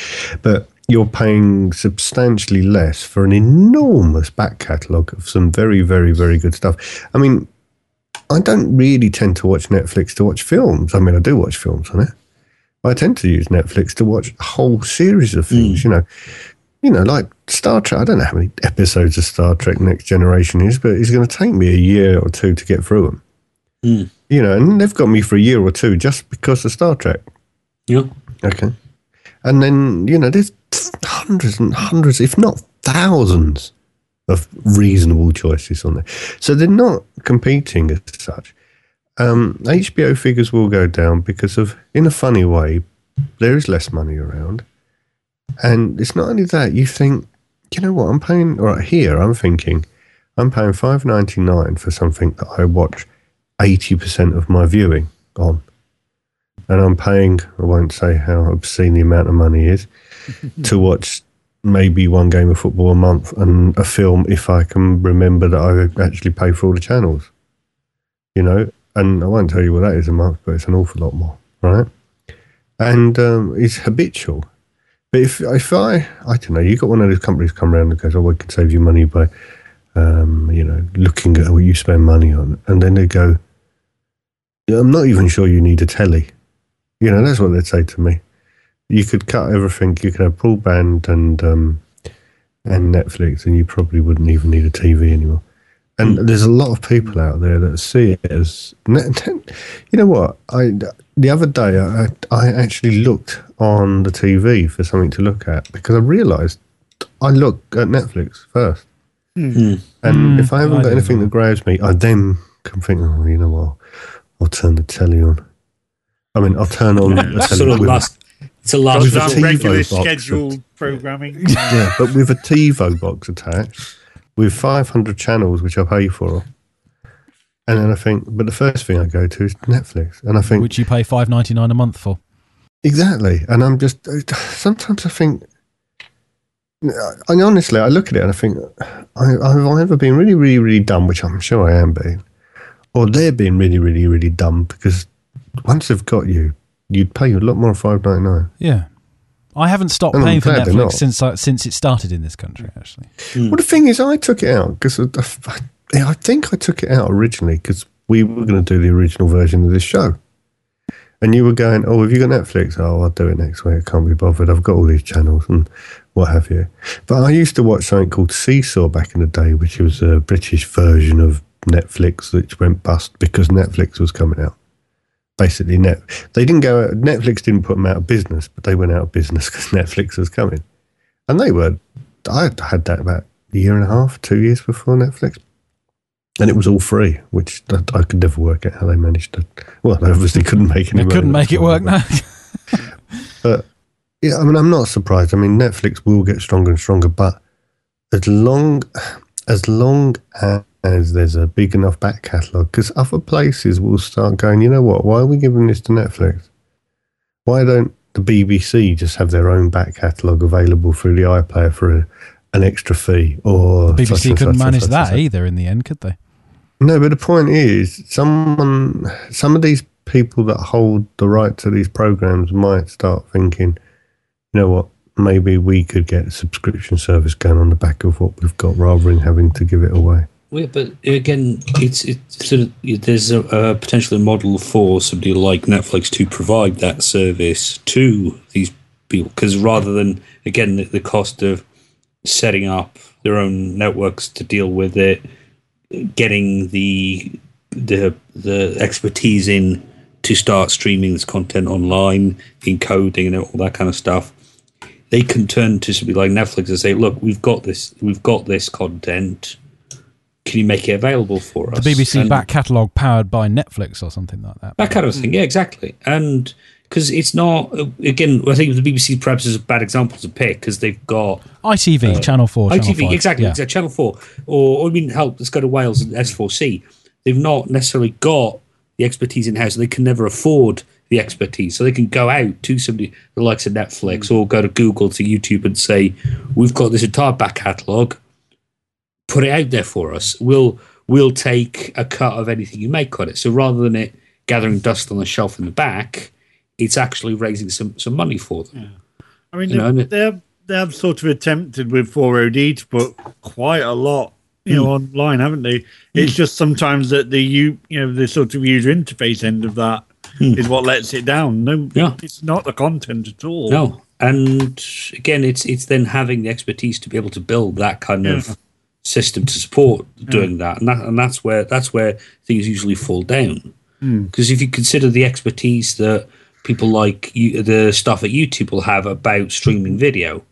But you're paying substantially less for an enormous back catalogue of some very, very, very good stuff. I mean, I don't really tend to watch Netflix to watch films. I mean, I do watch films on it. I tend to use Netflix to watch a whole series of things. You know, you know, like Star Trek. I don't know how many episodes of Star Trek Next Generation is, but it's going to take me a year or two to get through them. Mm. You know, and they've got me for a year or two just because of Star Trek. Yeah. Okay. And then, you know, there's hundreds and hundreds, if not thousands, of reasonable choices on there. So they're not competing as such. Um, HBO figures will go down because of, in a funny way, there is less money around. And it's not only that, you think, you know what, I'm paying, right here, I'm thinking, I'm paying five ninety nine for something that I watch 80% of my viewing on and I'm paying, I won't say how obscene the amount of money is, to watch maybe one game of football a month and a film if I can remember that I actually pay for all the channels. You know, and I won't tell you what that is a month, but it's an awful lot more, right? And um, it's habitual. But if if I, I don't know, you got one of those companies come around and goes, oh, we can save you money by, um, you know, looking at what you spend money on. And then they go, I'm not even sure you need a telly. You know, that's what they'd say to me. You could cut everything. You could have broadband and um, and Netflix, and you probably wouldn't even need a TV anymore. And there's a lot of people out there that see it as, you know what? I the other day I I actually looked on the TV for something to look at because I realised I look at Netflix first, Mm. and Mm, if I haven't I got do anything well. that grabs me, I then can think, oh, you know what? I'll turn the telly on. I mean, I'll turn on the telly Sort of last. It's a last. Goes With a TiVo regular box. scheduled programming. yeah, but with a TiVo box attached, with 500 channels which I pay for. And then I think, but the first thing I go to is Netflix, and I think which you pay five ninety nine a month for. exactly. And I'm just sometimes I think, and honestly, I look at it and I think, I, have I ever been really, really, really dumb? Which I'm sure I am being, or they're being really, really, really dumb because once they've got you, you'd pay a lot more five ninety nine. Yeah. I haven't stopped And paying for glad Netflix since I, since it started in this country. Actually, hmm. Well, the thing is, I took it out because I, I think I took it out originally because we were going to do the original version of this show. And you were going, oh, have you got Netflix? Oh, I'll do it next week. I can't be bothered. I've got all these channels and what have you. But I used to watch something called Seesaw back in the day, which was a British version of Netflix, which went bust because Netflix was coming out. Basically, net they didn't go. Netflix didn't put them out of business, but they went out of business because Netflix was coming, and they were. I had that about a year and a half, two years before Netflix, and it was all free, which I, I could never work out how they managed to. Well, they obviously couldn't make any. they couldn't make it work. now but yeah, I mean, I'm not surprised. I mean, Netflix will get stronger and stronger, but as long as long as there's a big enough back catalogue, because other places will start going, you know what? Why are we giving this to Netflix? Why don't the BBC just have their own back catalogue available through the iPlayer for a, an extra fee? Or such BBC and couldn't such manage such that such? either in the end, could they? No, but the point is, someone, some of these people that hold the right to these programs might start thinking, you know what, maybe we could get a subscription service going on the back of what we've got rather than having to give it away. Yeah, but again, it's it's sort of there's a, a potentially model for somebody like Netflix to provide that service to these people because rather than again the, the cost of setting up their own networks to deal with it, getting the the the expertise in to start streaming this content online, encoding and all that kind of stuff. They can turn to somebody like Netflix and say, "Look, we've got this. We've got this content. Can you make it available for us?" The BBC And back catalogue powered by Netflix or something like that. that kind of thing. Mm. Yeah, exactly. And because it's not again, I think the BBC perhaps is a bad example to pick because they've got ITV, uh, Channel 4, Channel ITV, 5. exactly, Yeah. exactly, Channel Four, or, or I mean, help. Let's go to Wales and S4C. They've not necessarily got the expertise in house. They can never afford the expertise, so they can go out to somebody the likes of Netflix mm. or go to Google to YouTube and say, "We've got this entire back catalogue. Put it out there for us. We'll we'll take a cut of anything you make on it." So rather than it gathering dust on the shelf in the back, it's actually raising some some money for them. I mean, You know, they, they they have sort of attempted with 4OD to put quite a lot, you know, hmm. online, haven't they? Hmm. It's just sometimes that the you you know the sort of user interface end of that hmm. is what lets it down. No, Yeah. it's not the content at all. No, and again, it's it's then having the expertise to be able to build that kind Yeah. of system to support doing that, and that and that's where that's where things usually fall down. Because if you consider the expertise that people like you, the stuff at YouTube will have about streaming video,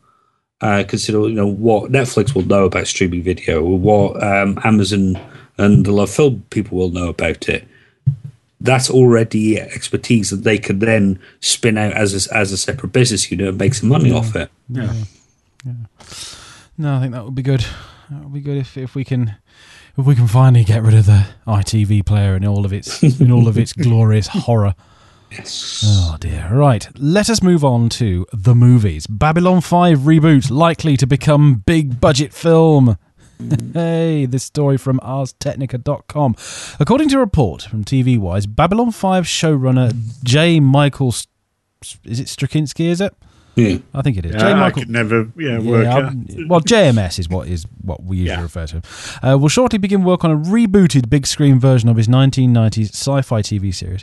uh, consider you know what Netflix will know about streaming video, or what um, Amazon and the LoveFilm people will know about it. That's already expertise that they can then spin out as a, as a separate business unit and make some money off it. Yeah. yeah. No, I think that would be good. Would be good if, if we can if we can finally get rid of the ITV player in all of its in all of its glorious horror. Yes. Oh dear. Right. Let us move on to the movies. Babylon 5 reboot likely to become big budget film. hey, this story from ArsTechnica.com. According to a report from TV Wise, Babylon 5 showrunner J. Michael. S- Is it Straczynski, is it? Yeah. I think it is. Yeah, J. I Michael. could never yeah, work Yeah, out. Well, JMS is what is what we usually Yeah. refer to. Uh, will shortly begin work on a rebooted big screen version of his 1990s sci-fi TV series.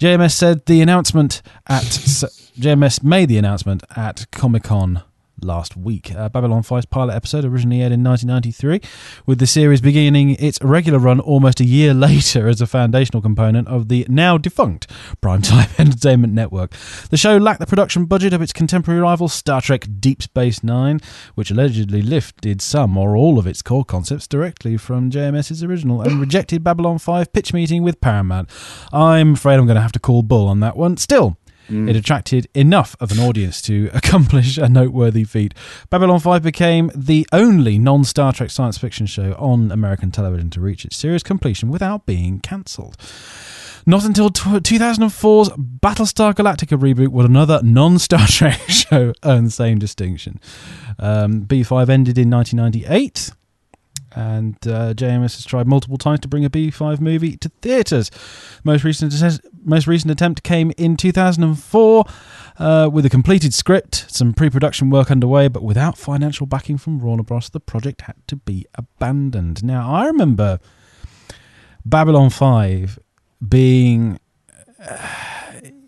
JMS said the announcement at JMS made the announcement at Comic Con last week. Uh, Babylon 5's pilot episode originally aired in 1993, with the series beginning its regular run almost a year later as a foundational component of the now defunct Primetime Entertainment Network. The show lacked the production budget of its contemporary rival Star Trek Deep Space Nine, which allegedly lifted some or all of its core concepts directly from JMS's original and rejected Babylon 5 pitch meeting with Paramount. I'm afraid I'm going to have to call bull on that one. Still, it attracted enough of an audience to accomplish a noteworthy feat. Babylon 5 became the only non Star Trek science fiction show on American television to reach its series completion without being cancelled. Not until tw 2004's Battlestar Galactica reboot would another non Star Trek show earn the same distinction. Um, B5 ended in 1998. And uh, JMS has tried multiple times to bring a B5 movie to theatres. Most recent most recent attempt came in 2004 uh, with a completed script, some pre-production work underway, but without financial backing from Warner Bros. The project had to be abandoned. Now I remember Babylon 5 being. Uh,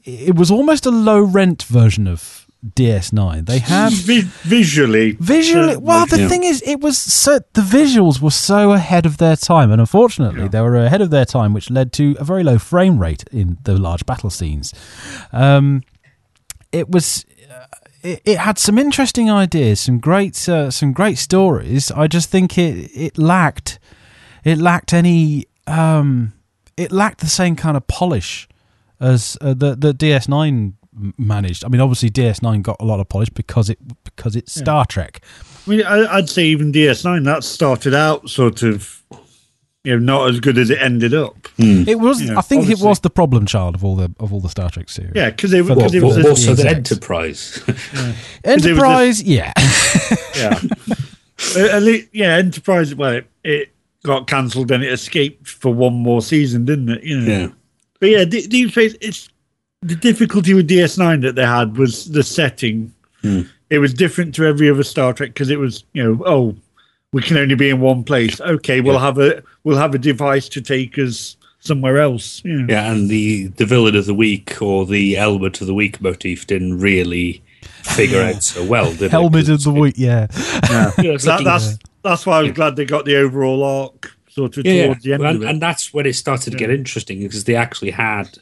it was almost a low rent version of DS9. They had Vi- visually, visually. Well, the Yeah. thing is, it was so the visuals were so ahead of their time, and unfortunately, Yeah. they were ahead of their time, which led to a very low frame rate in the large battle scenes. Um, it was. uh, It, it had some interesting ideas, some great, uh, some great stories. I just think it it lacked, it lacked any, um, it lacked the same kind of polish as uh, the the DS9 m- managed. I mean, obviously DS9 got a lot of polish because it because it's Star Trek. I mean, I, I'd say even DS9 that started out sort of, you know, not as good as it ended up. Hmm. It was. Yeah, I think it was the problem child of all the of all the Star Trek series. Yeah, because it, For because it was the- a- also the execs. Enterprise. Enterprise. Yeah, yeah, at least, yeah, Enterprise. Well, it, it got cancelled and it escaped for one more season, didn't it? You know. yeah. But yeah, D- Deep Space. It's the difficulty with DS9 that they had was the setting. Hmm. It was different to every other Star Trek because it was, you know, oh, we can only be in one place. Okay, we'll Yeah. have a we'll have a device to take us somewhere else. You know. Yeah, and the the villain of the week or the element of the week motif didn't really figure out so well. Did it? helmet of 'Cause the week. Yeah, Yeah, so that, that's that's why I was glad they got the overall arc sort of Yeah, towards the end and, of it. and that's when it started to get interesting because they actually had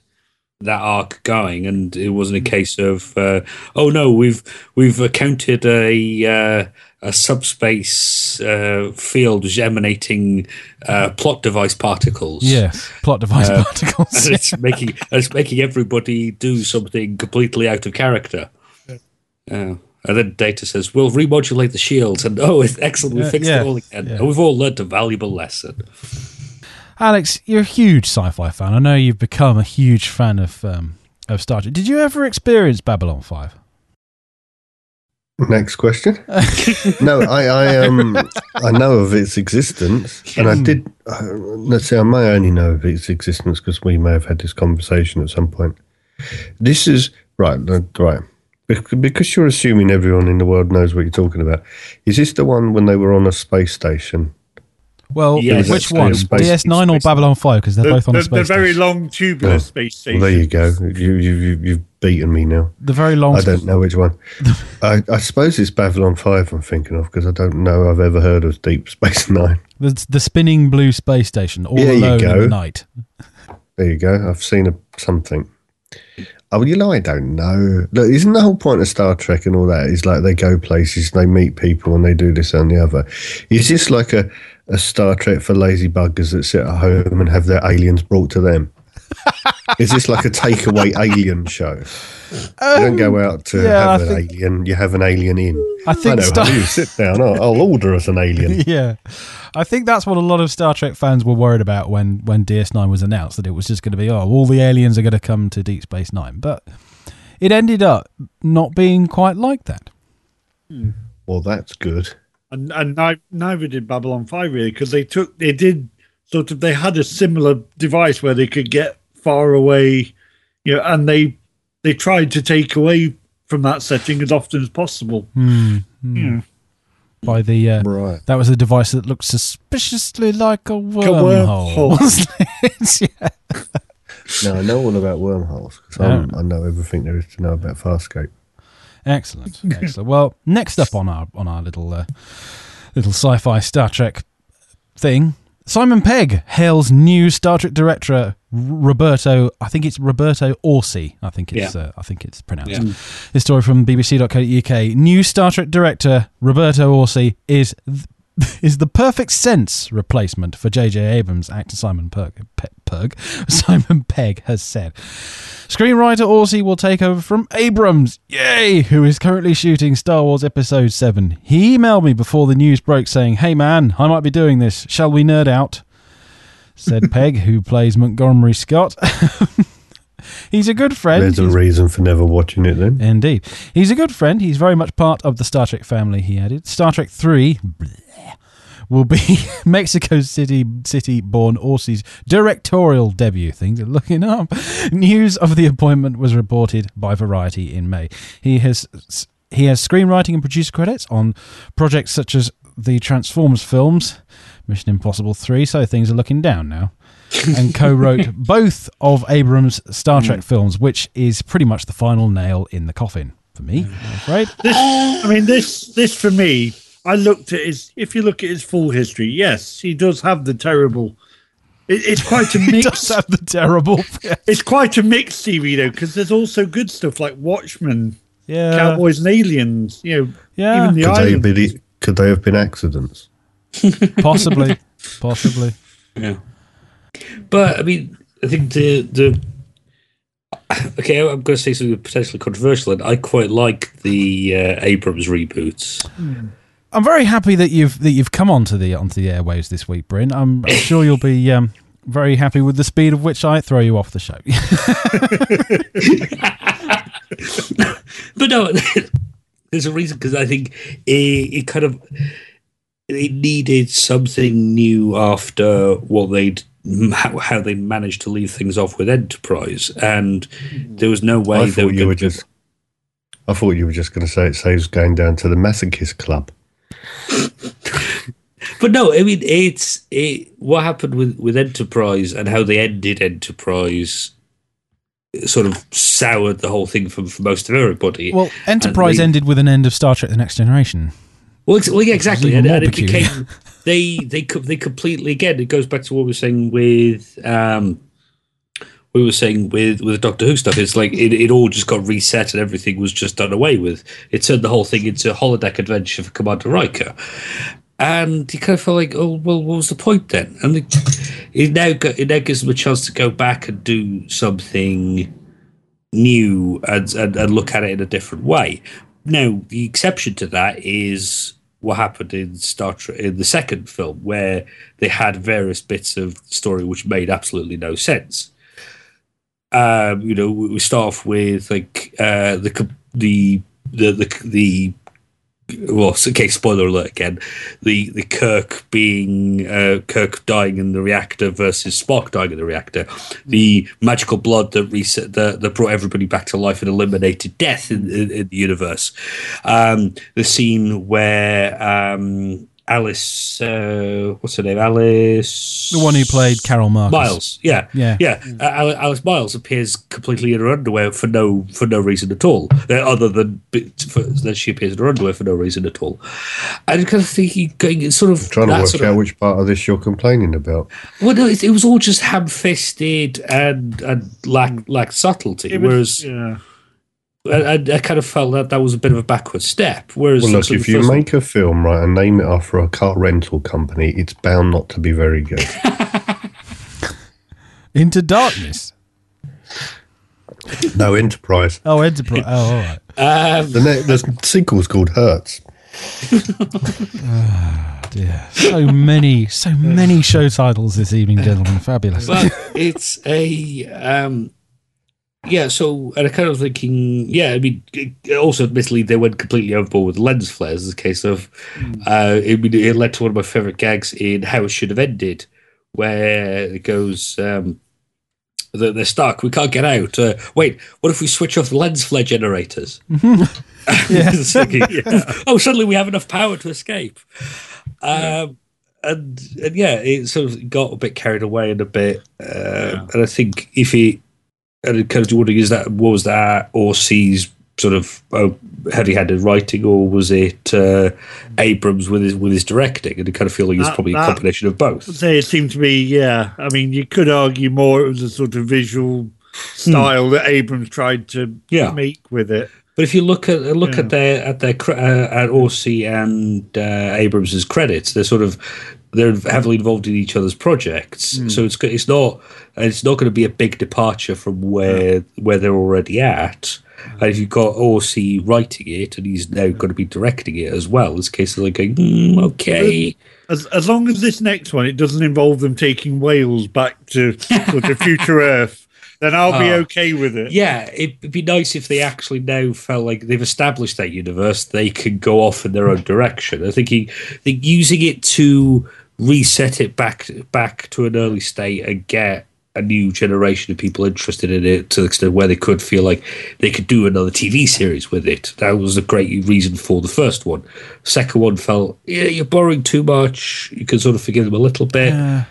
that arc going, and it wasn't a case of uh, oh no, we've we've accounted a uh, a subspace uh, field emanating uh, plot device particles. yes. Plot device Uh, particles. and it's making it's making everybody do something completely out of character. Uh, and then Data says, "We'll remodulate the shields," and oh, it's excellent. We fixed yeah, it all again. yeah. And we've all learned a valuable lesson. Alex, you're a huge sci-fi fan. I know you've become a huge fan of um, of Star Trek. Did you ever experience Babylon Five? Next question. no, I, I um, I know of its existence, and I did. Uh, let's say I may only know of its existence because we may have had this conversation at some point. This is right, right. Because you're assuming everyone in the world knows what you're talking about. Is this the one when they were on a space station? Well, Yes. which one? DS9 or Babylon Five? Because they're the, both on the, a space the very station. long tubular Oh, space Well, station. there you go. You, you, you, you've beaten me now. The very long. I don't know which one. I, I suppose it's Babylon 5 I'm thinking of because I don't know I've ever heard of Deep Space Nine. The, the spinning blue space station, all There you alone in the night. There you go. I've seen a, something. Oh, you know, I don't know. Look, isn't the whole point of Star Trek and all that is like they go places, they meet people, and they do this and the other? Is this like a, a Star Trek for lazy buggers that sit at home and have their aliens brought to them? Is this like a takeaway alien show? you don't go out to Um, yeah, have I an think- alien, you have an alien in. I I think know Star- how you sit down. I'll, I'll order us an alien. yeah, I think that's what a lot of Star Trek fans were worried about when when DS9 was announced that it was just going to be oh all the aliens are going to come to Deep Space Nine, but it ended up not being quite like that. Well, that's good. and and neither did Babylon Five really because they took they did sort of they had a similar device where they could get far away, you know, and they they tried to take away from that setting as often as possible. You know, By the uh, Right. that was a device that looked suspiciously like a wormhole. wormhole. wasn't yeah. No, I know all about wormholes because I know everything there is to know about Farscape. Excellent, excellent. Well, next up on our on our little uh, little sci-fi Star Trek thing, Simon Pegg hails new Star Trek director Roberto. I think it's Roberto Orci. I think it's Yeah. uh, I think it's pronounced. Yeah. This story from BBC.co.uk. New Star Trek director Roberto Orci is is the perfect sense replacement for J.J. Abrams. Actor Simon Pe- Pegg Simon Pegg has said. Screenwriter Orci will take over from Abrams, yay, who is currently shooting Star Wars Episode 7. He emailed me before the news broke saying, Hey man, I might be doing this. Shall we nerd out? Said Pegg, who plays Montgomery Scott. He's a good friend. There's a He's- reason for never watching it then. Indeed. He's a good friend. He's very much part of the Star Trek family, he added. Star Trek 3 bleh, will be Mexico City City born Orci's directorial debut. Things are looking up. News of the appointment was reported by Variety in May. He has he has screenwriting and producer credits on projects such as the Transformers films, Mission Impossible 3, so things are looking down now. and co-wrote both of Abrams' Star Trek mm. films, which is pretty much the final nail in the coffin for me. I'm afraid. This, I mean, this this for me, I looked at his. If you look at his full history, yes, he does have the terrible. It, it's quite a It mix. does have the terrible. it's quite a mixed TV though, because there's also good stuff like Watchmen, Yeah, Cowboys and Aliens. You know, Yeah. even the Could they, island. be, could they have been accidents? possibly, possibly. Yeah. But I mean, I think the the okay, I'm going to say something potentially controversial, and I quite like the uh, Abrams reboots. I'm very happy that you've that you've come onto the onto the airwaves this week, Bryn. I'm, I'm sure you'll be um, very happy with the speed of which I throw you off the show. But no, there's a reason because I think it, it kind of it needed something new after what they'd how, how they managed to leave things off with Enterprise, and there was no way I they thought you gonna were just. I thought you were just going to say it saves going down to the masochist club. But no, I mean it's it. What happened with with Enterprise and how they ended Enterprise sort of soured the whole thing for, for most of everybody. well, Enterprise they- ended with an end of Star Trek: The Next Generation. Well, well yeah, exactly, and, and it peculiar. became they they they completely again. It goes back to what we were saying with um, we were saying with with the Doctor Who stuff. It's like it, it all just got reset and everything was just done away with. It turned the whole thing into a holodeck adventure for Commander Riker. And you kind of felt like, oh well, what was the point then? And it, it now go, it now gives them a chance to go back and do something new and, and, and look at it in a different way. Now, the exception to that is what happened in Star Trek in the second film, where they had various bits of story which made absolutely no sense. Um, you know, we we start off with like uh, the the the the the well, okay, spoiler alert again. The the Kirk being uh, Kirk dying in the reactor versus Spock dying in the reactor. The magical blood that reset that, that brought everybody back to life and eliminated death in, in, in the universe. Um, the scene where um, Alice, uh, what's her name? Alice, The one who played Carol Marcus. Miles. Yeah, Yeah. yeah. Uh, Alice Miles appears completely in her underwear for no for no reason at all, uh, other than for, that she appears in her underwear for no reason at all. I kind of thinking, going sort of Trying to that work sort out which part of this you're complaining about. well, no, it, it was all just ham-fisted and and lack lack subtlety. It was- whereas yeah. I, I, I kind of felt that that was a bit of a backward step. Whereas Well, look, if you first make a film, right, and name it after a car rental company, it's bound not to be very good. Into Darkness. no, Enterprise. Oh, Enterprise. Oh, all right. um, The, ne- the sequel's called Hertz. Dear. So many, so many show titles this evening, gentlemen. Fabulous. but it's a um yeah so and i kind of thinking yeah i mean also admittedly they went completely overboard with lens flares as a case of uh it, it led to one of my favorite gags in how it should have ended where it goes um they're, they're stuck we can't get out uh, wait what if we switch off the lens flare generators? Like, yeah. oh suddenly we have enough power to escape. Um and and yeah, it sort of got a bit carried away and a bit. Uh, And I think if he it kind of wondering is that was that or sees sort of uh, heavy-handed writing or was it uh, Abrams with his with his directing? And I kind of feel like it's That- probably a combination of both. I'd say it seemed to be, yeah. I mean, you could argue more it was a sort of visual style that Abrams tried to Yeah. make with it. But if you look at look Yeah. at their at their uh, at Orci and uh, Abrams's credits, they're sort of they're heavily involved in each other's projects. So it's it's not it's not going to be a big departure from where where they're already at. And if you've got Orci writing it and he's now going to be directing it as well, it's a case of like going, "Hmm, okay, As as long as this next one it doesn't involve them taking whales back to sort of future Earth, then I'll be Oh. okay with it. Yeah, it'd be nice if they actually now felt like they've established that universe. They can go off in their own direction. I think, he, I think using it to reset it back back to an early state and get a new generation of people interested in it to the extent where they could feel like they could do another TV series with it. That was a great reason for the first one. Second one felt, yeah, you're borrowing too much. You can sort of forgive them a little bit, Yeah.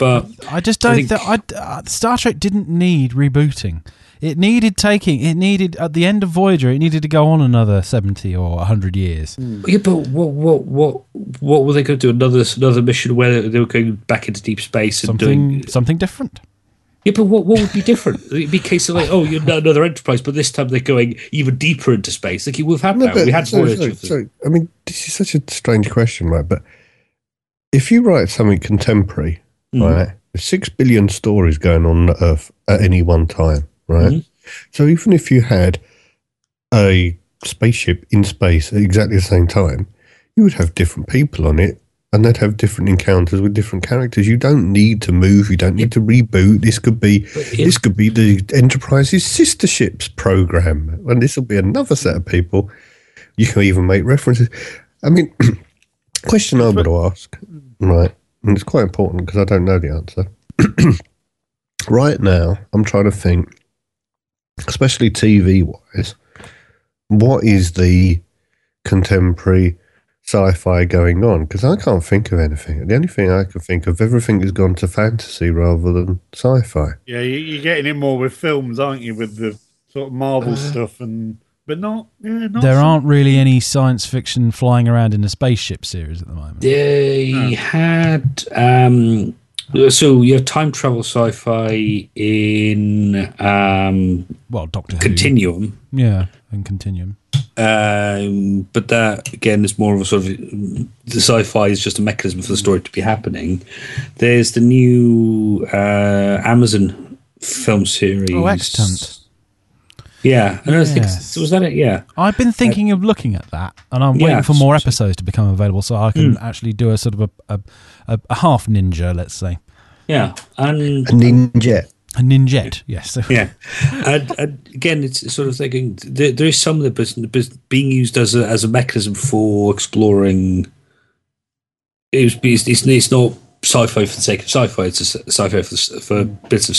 But I just don't think- think uh, Star Trek didn't need rebooting. It needed taking. It needed at the end of Voyager. It needed to go on another seventy or hundred years. Yeah, but what what what what were they going to do? Another another mission where they were going back into deep space and Something doing? something different. Yeah, but what what would be different? It'd be a case of like, oh, you're another Enterprise, but this time they're going even deeper into space. Like we've had that. we had so, Voyager. so, so, I mean, this is such a strange question, right? But if you write something contemporary, Mhm. right, six billion stories going on on Earth at any one time, right? Mhm. So even if you had a spaceship in space at exactly the same time, you would have different people on it. And they'd have different encounters with different characters. You don't need to move. You don't need to reboot. This could be it- this could be the Enterprise's sister ships program, and this will be another set of people. You can even make references. I mean, question I would ask, right, and it's quite important because I don't know the answer. right now, I'm trying to think, especially TV wise, what is the contemporary sci-fi going on? Because I can't think of anything. The only thing I can think of, everything has gone to fantasy rather than sci-fi. Yeah, you- you're getting it more with films, aren't you? With the sort of Marvel uh, stuff, and but not. Yeah, not There some- aren't really any science fiction flying around in a spaceship series at the moment. They had um, so you have time travel sci-fi in um, Well, Doctor Who. Continuum. Yeah, and Continuum. Um, but that again is more of a sort of the sci-fi is just a mechanism for the story to be happening. There's the new uh, Amazon film series. Oh, Extant. Yeah, I don't think Yes. was that it. Yeah, I've been uh, thinking of looking at that, and I'm Yeah, waiting for more episodes to become available so I can hmm. actually do a sort of a, a, a, a half ninja, let's say. yeah, and A ninja. A ninjet, yes. yeah, and, and again, it's sort of thinking there, there is some of the business, business being used as a as a mechanism for exploring. It's it's, it's, it's not sci-fi for the sake of sci-fi; it's sci-fi for, for bits of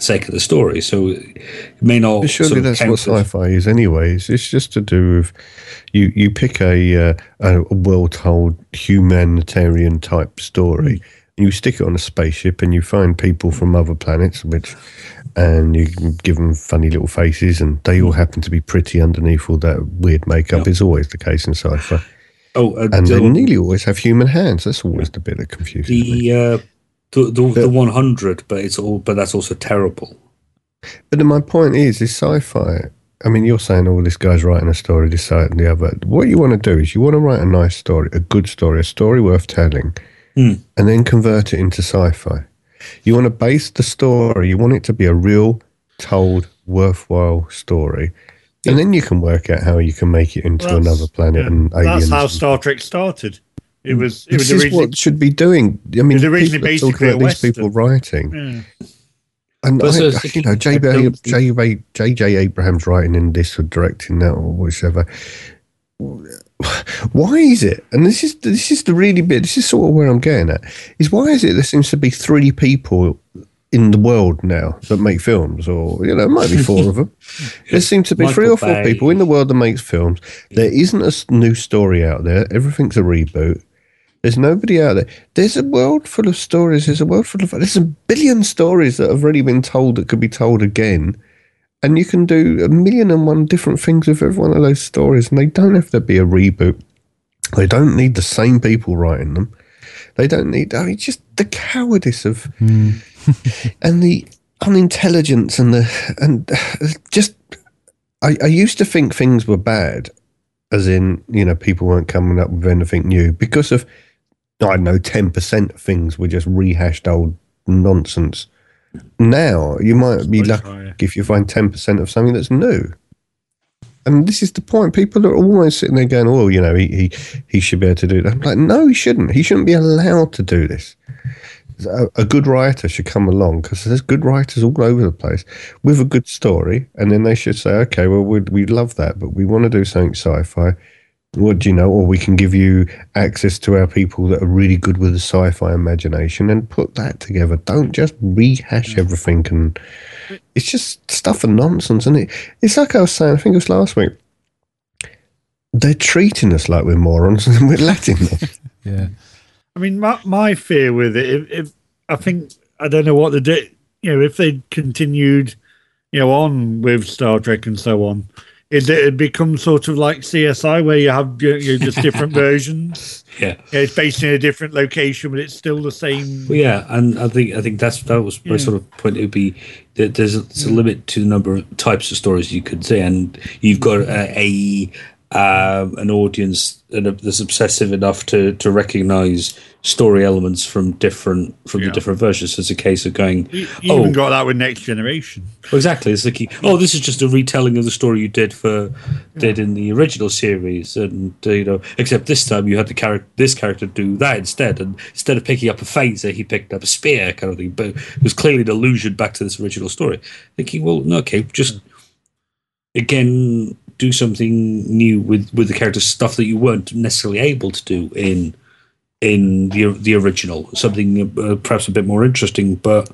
sake of the story. So it may not. But surely that's what sci-fi is, anyways. It's just to do with you. You pick a uh, a well-told humanitarian type story, and you stick it on a spaceship, and you find people from other planets, which, and you give them funny little faces, and they all happen to be pretty underneath all that weird makeup. Yeah. Is always the case in sci-fi, Oh, and, and the, they nearly always have human hands. That's always the bit that confuses the, uh, the the the But- one hundred, but it's all but that's also terrible. But then my point is, is sci-fi. I mean, you're saying, "Oh, this guy's writing a story, this, that, and the other." What you want to do is you want to write a nice story, a good story, a story worth telling, Hmm. and then convert it into sci-fi. You want to base the story. You want it to be a real, told, worthwhile story, and then you can work out how you can make it into Well, that's- another planet yeah, and aliens. That's how Star Trek started. It was. It was This is what should be doing. I mean, originally people are talking about these people writing. Yeah. And I, so it's you know, I J.J. don't think- J.J. J.J. Abrams writing in this or directing that or whichever. Why is it? And this is this is the really bit. This is sort of where I'm getting at. Is why is it there seems to be three people in the world now that make films, or you know, it might be four of them. There seem to be three or four Bay. people in the world that makes films. There isn't a new story out there. Everything's a reboot. There's nobody out there. There's a world full of stories. There's a world full of. There's a billion stories that have already been told that could be told again. And you can do a million and one different things with every one of those stories. And they don't have to be a reboot. They don't need the same people writing them. They don't need. I mean, just the cowardice of. Hmm. and the unintelligence and the. And just. I, I used to think things were bad, as in, you know, people weren't coming up with anything new because of I don't know, 10% of things were just rehashed old nonsense. Now, you might be lucky higher. if you find 10% of something that's new. And this is the point. People are almost sitting there going, oh, you know, he, he, he should be able to do that. I'm like, no, he shouldn't. He shouldn't be allowed to do this. A, a good writer should come along because there's good writers all over the place with a good story, and then they should say, okay, well, we would we love that, but we want to do something sci-fi. What do you know? Or we can give you access to our people that are really good with the sci-fi imagination and put that together. Don't just rehash mm. everything and mm. it's just stuff and nonsense, and it? It's like I was saying. I think it was last week. They're treating us like we're morons, and we're letting them. Yeah. I mean, my my fear with it, if, if I think I don't know what the di- you know if they continued, you know, on with Star Trek and so on, is that it becomes sort of like CSI where you have you know, just different versions. Yeah. Yeah, it's based in a different location, but it's still the same. Well, yeah, and I think I think that's that was my Yeah. sort of point. It would be that there's a, there's a limit to the number of types of stories you could say, and you've got uh, a, a um, an audience that's obsessive enough to to recognize story elements from different from Yeah. the different versions. So it's a case of going, You, you oh, even got that with Next Generation. well, exactly. It's like, oh, this is just a retelling of the story you did for did in the original series, and uh, you know, except this time you had the character, this character do that instead, and instead of picking up a phaser, he picked up a spear, kind of thing. But it was clearly an allusion back to this original story. Thinking, well, no, okay, just again do something new with with the character stuff that you weren't necessarily able to do in in the the original. Something uh, perhaps a bit more interesting, but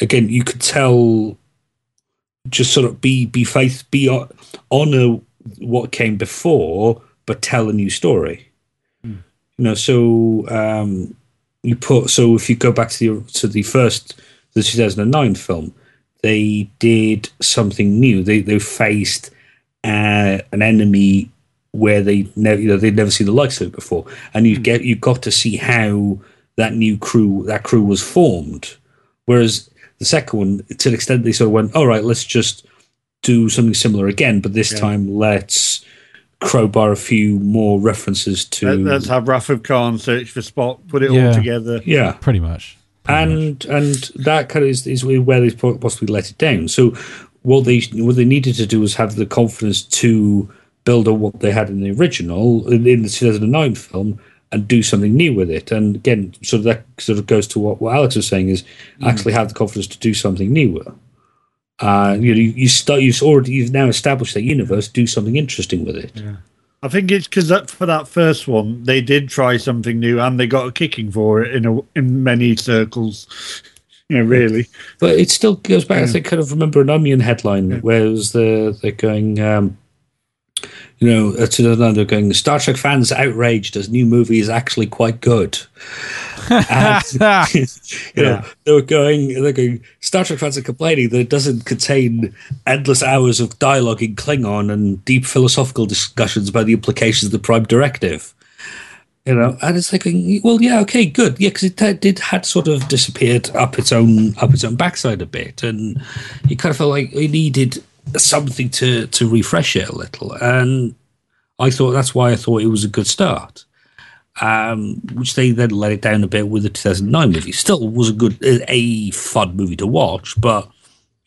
again, you could tell just sort of be be faith be o- honor what came before, but tell a new story. You know, so um, you put so if you go back to the to the first the 2009 film, they did something new. They they faced uh, an enemy where they never you know they'd never seen the likes of it before, and you get you got to see how that new crew that crew was formed. Whereas the second one, to an extent, they sort of went, "All right, let's just do something similar again, but this Yeah. time let's crowbar a few more references to Let, let's have Wrath of Khan search for Spock, put it Yeah. all together. yeah." Pretty much. Pretty much. and and that kind of is, is where they po- possibly let it down. So what they what they needed to do was have the confidence to build on what they had in the original in, in the 2009 film and do something new with it. And again, sort of that sort of goes to what, what Alex was saying is actually have the confidence to do something new. Uh, you know, you, you start. You've already you've now established that universe. Do something interesting with it. I think it's because that for that first one, they did try something new and they got a kicking for it in a, in many circles. Know, really. But it still goes back. I think kind of remember an Onion headline where it was the they're going, um, you know, uh, to the they're going. Star Trek fans outraged as new movie is actually quite good. And, you know, they were going. They're going. Star Trek fans are complaining that it doesn't contain endless hours of dialogue in Klingon and deep philosophical discussions about the implications of the Prime Directive you know and it's like well yeah okay good. Yeah because it did had sort of disappeared up its own up its own backside a bit and you kind of felt like it needed something to to refresh it a little. And i thought that's why i thought it was a good start. Um which they then let it down a bit with the 2009 movie. Still was a good a fun movie to watch but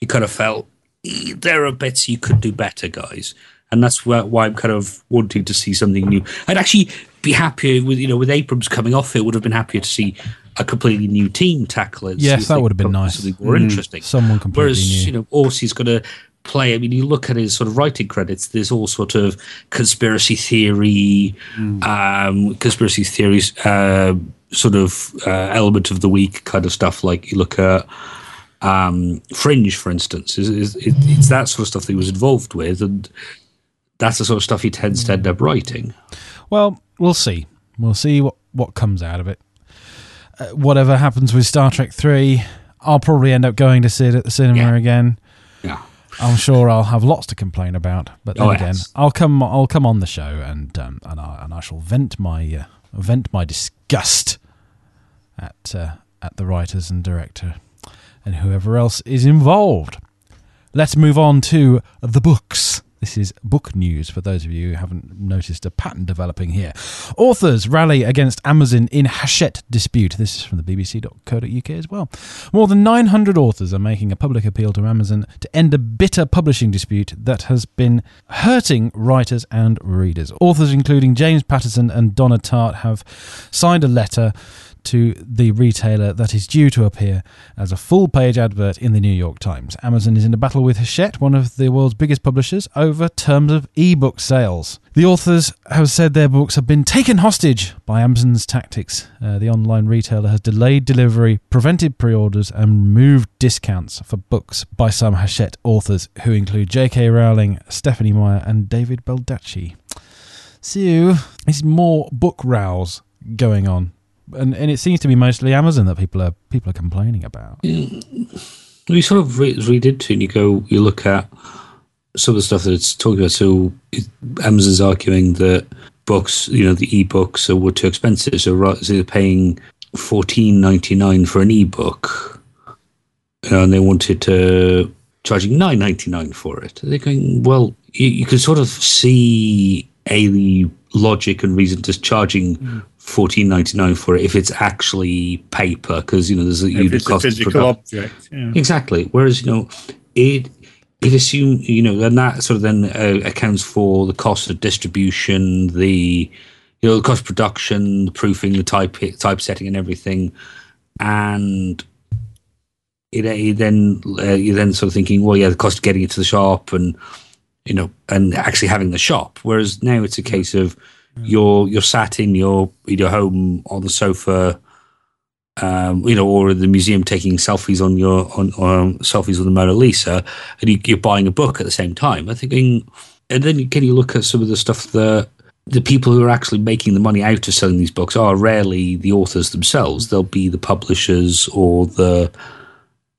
you kind of felt "Eh, there are bits you could do better guys. And that's why I'm kind of wanting to see something new. I'd actually be happier with you know with Abrams coming off it. Would have been happier to see a completely new team tackle it. Yes, that would have been could come up with nice. More interesting. Someone completely Whereas new. you know, Orci's going to play. I mean, you look at his sort of writing credits. There's all sort of conspiracy theory, um, conspiracy theories, uh, sort of uh, element of the week kind of stuff. Like you look at um, Fringe, for instance, is, is it, it's that sort of stuff that he was involved with, and that's the sort of stuff he tends to end up writing. Well, we'll see. We'll see what, what comes out of it. Uh, whatever happens with Star Trek 3, I'll probably end up going to see it at the cinema Yeah. again. Yeah. I'm sure I'll have lots to complain about, but then Oh, again, yes. I'll come. I'll come on the show and um, and I and I shall vent my uh, vent my disgust at uh, at the writers and director and whoever else is involved. Let's move on to the books. This is book news for those of you who haven't noticed a pattern developing here. Authors rally against Amazon in Hachette dispute. This is from the BBC.co.uk as well. More than 900 authors are making a public appeal to Amazon to end a bitter publishing dispute that has been hurting writers and readers. Authors including James Patterson and Donna Tartt have signed a letter to the retailer that is due to appear as a full page advert in the New York Times. Amazon is in a battle with Hachette, one of the world's biggest publishers, over terms of ebook sales. The authors have said their books have been taken hostage by Amazon's tactics. Uh, the online retailer has delayed delivery, prevented pre orders, and removed discounts for books by some Hachette authors, who include J.K. Rowling, Stephenie Meyer, and David Baldacci. So, it's more book rows going on. And, and it seems to be mostly Amazon that people are people are complaining about. Yeah. You sort of read, read into it and you go, you look at some of the stuff that it's talking about. So Amazon's arguing that books, you know, the e-books are, were too expensive. So, right, so they're paying fourteen ninety nine for an e-book, and they wanted to charging nine ninety nine for it. They're going, well, you, you can sort of see a logic and reason to charging mm. Fourteen ninety nine for it if it's actually paper because you know there's a unit cost a physical object. Yeah. Exactly. Whereas you know it it assume you know and that sort of then uh, accounts for the cost of distribution, the you know the cost of production, the proofing, the type it typesetting, and everything, and. It, it then uh, you're then sort of thinking, well, yeah, the cost of getting it to the shop and you know, and actually having the shop. Whereas now it's a case of you're you're sat in your in your home on the sofa, um, you know, or the museum taking selfies on your on, on selfies with the Mona Lisa, and you, are buying a book at the same time. I'm thinking, and then can you look at some of the stuff that the people who are actually making the money out of selling these books are rarely the authors themselves. They'll be the publishers or the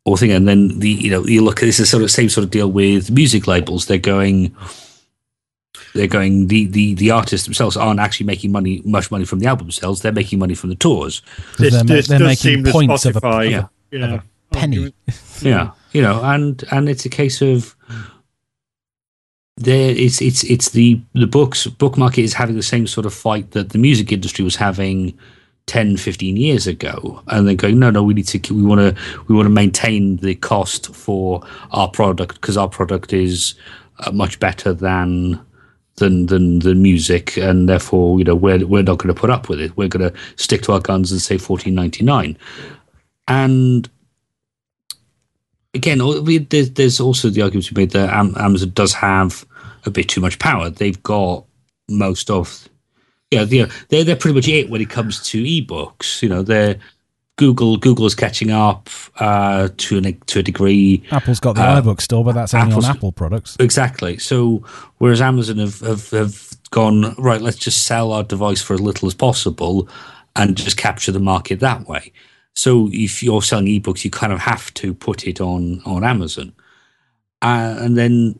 or thing. And then the you know you look at this is sort of same sort of deal with music labels. They're going they're going the, the the artists themselves aren't actually making money much money from the album sales. They're making money from the tours. This, they're, this they're making points of a, of, yeah. yeah. of a penny. yeah, you know, and and it's a case of there it's it's it's the the books book market is having the same sort of fight that the music industry was having 10 15 years ago and then going no no we need to we want to we want to maintain the cost for our product because our product is uh, much better than than than the music and therefore you know we're we're not going to put up with it. We're going to stick to our guns and say 14.99 and again there's also the argument to be made that Amazon does have a bit too much power. They've got most of yeah, you know, they're they're pretty much it when it comes to ebooks. You know, they're Google Google's catching up uh, to an, to a degree. Apple's got the uh, iBook store, but that's only Apple's, on Apple products. Exactly. So whereas Amazon have, have have gone right, let's just sell our device for as little as possible and just capture the market that way. So if you're selling ebooks, you kind of have to put it on on Amazon, uh, and then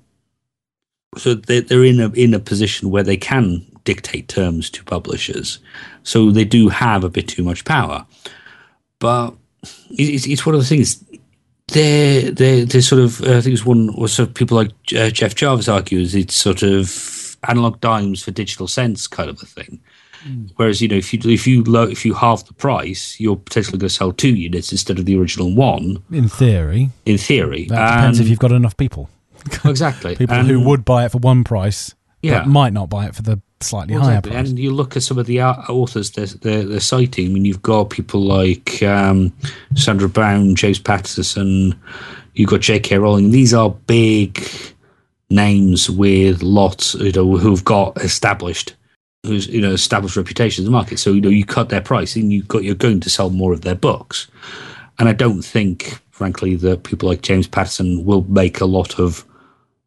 so they're, they're in a in a position where they can dictate terms to publishers. So they do have a bit too much power. But it's, it's one of the things. They're, they're, they're sort of, I think it's one, or sort of people like uh, Jeff Jarvis argues, it's sort of analog dimes for digital cents kind of a thing. Mm. Whereas you know, if you if you low, if you halve the price, you're potentially going to sell two units instead of the original one. In theory. In theory, that depends if you've got enough people. exactly. people and, who would buy it for one price, yeah. might not buy it for the slightly well, higher price. And you look at some of the authors they're, they're, they're citing. I mean, you've got people like um, Sandra Brown, James Patterson, you've got J.K. Rowling. These are big names with lots, you know, who've got established, who's you know established reputations in the market. So you know, you cut their price, and you got you're going to sell more of their books. And I don't think, frankly, that people like James Patterson will make a lot of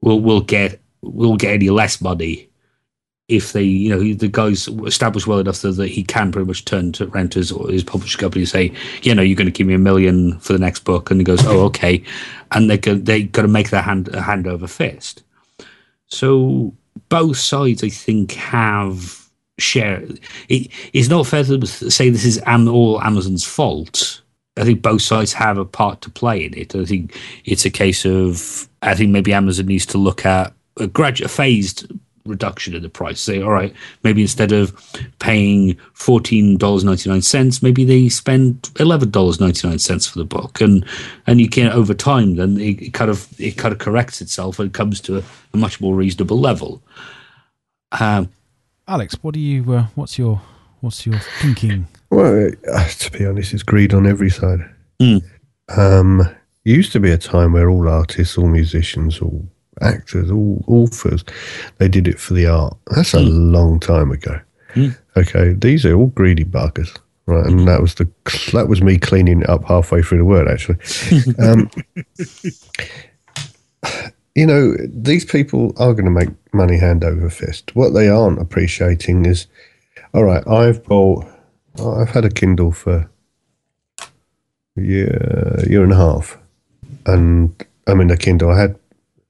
will will get will get any less money if they, you know, the guy's established well enough so that he can pretty much turn to renters or his publishing company and say, you know, you're going to give me a million for the next book, and he goes, oh, okay, and they can, they got to make their hand hand over fist. So both sides, I think, have share. It, it's not fair to say this is all Amazon's fault. I think both sides have a part to play in it. I think it's a case of I think maybe Amazon needs to look at a graduate phased reduction in the price. Say, all right, maybe instead of paying fourteen dollars ninety nine cents, maybe they spend eleven dollars ninety nine cents for the book, and and you can over time then it, it, kind of it kind of corrects itself and comes to a, a much more reasonable level. Um, Alex, what do you? Uh, what's your What's your thinking? Well, uh, to be honest, it's greed on every side. Mm. Um, it used to be a time where all artists, all musicians, all actors, all authors, they did it for the art. That's a long time ago. Mm. Okay, these are all greedy buggers, right? And that was the that was me cleaning it up halfway through the word, actually. um, you know, these people are going to make money hand over fist. What they aren't appreciating is, all right, I've bought, I've had a Kindle for a year, year and a half, and I mean a Kindle. I had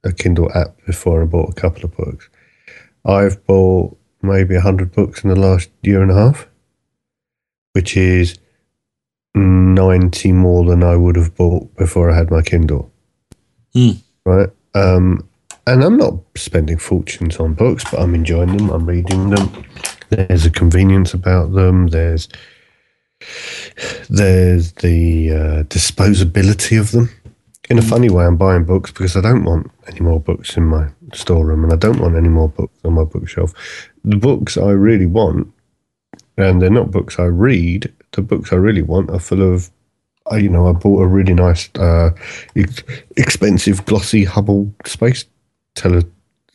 a Kindle app before I bought a couple of books. I've bought maybe a hundred books in the last year and a half, which is ninety more than I would have bought before I had my Kindle. Hmm. Right. Um, and I'm not spending fortunes on books, but I'm enjoying them. I'm reading them. There's a convenience about them. There's there's the uh, disposability of them. In a funny way, I'm buying books because I don't want any more books in my storeroom, and I don't want any more books on my bookshelf. The books I really want, and they're not books I read. The books I really want are full of you know, I bought a really nice, uh, ex- expensive, glossy Hubble space tele,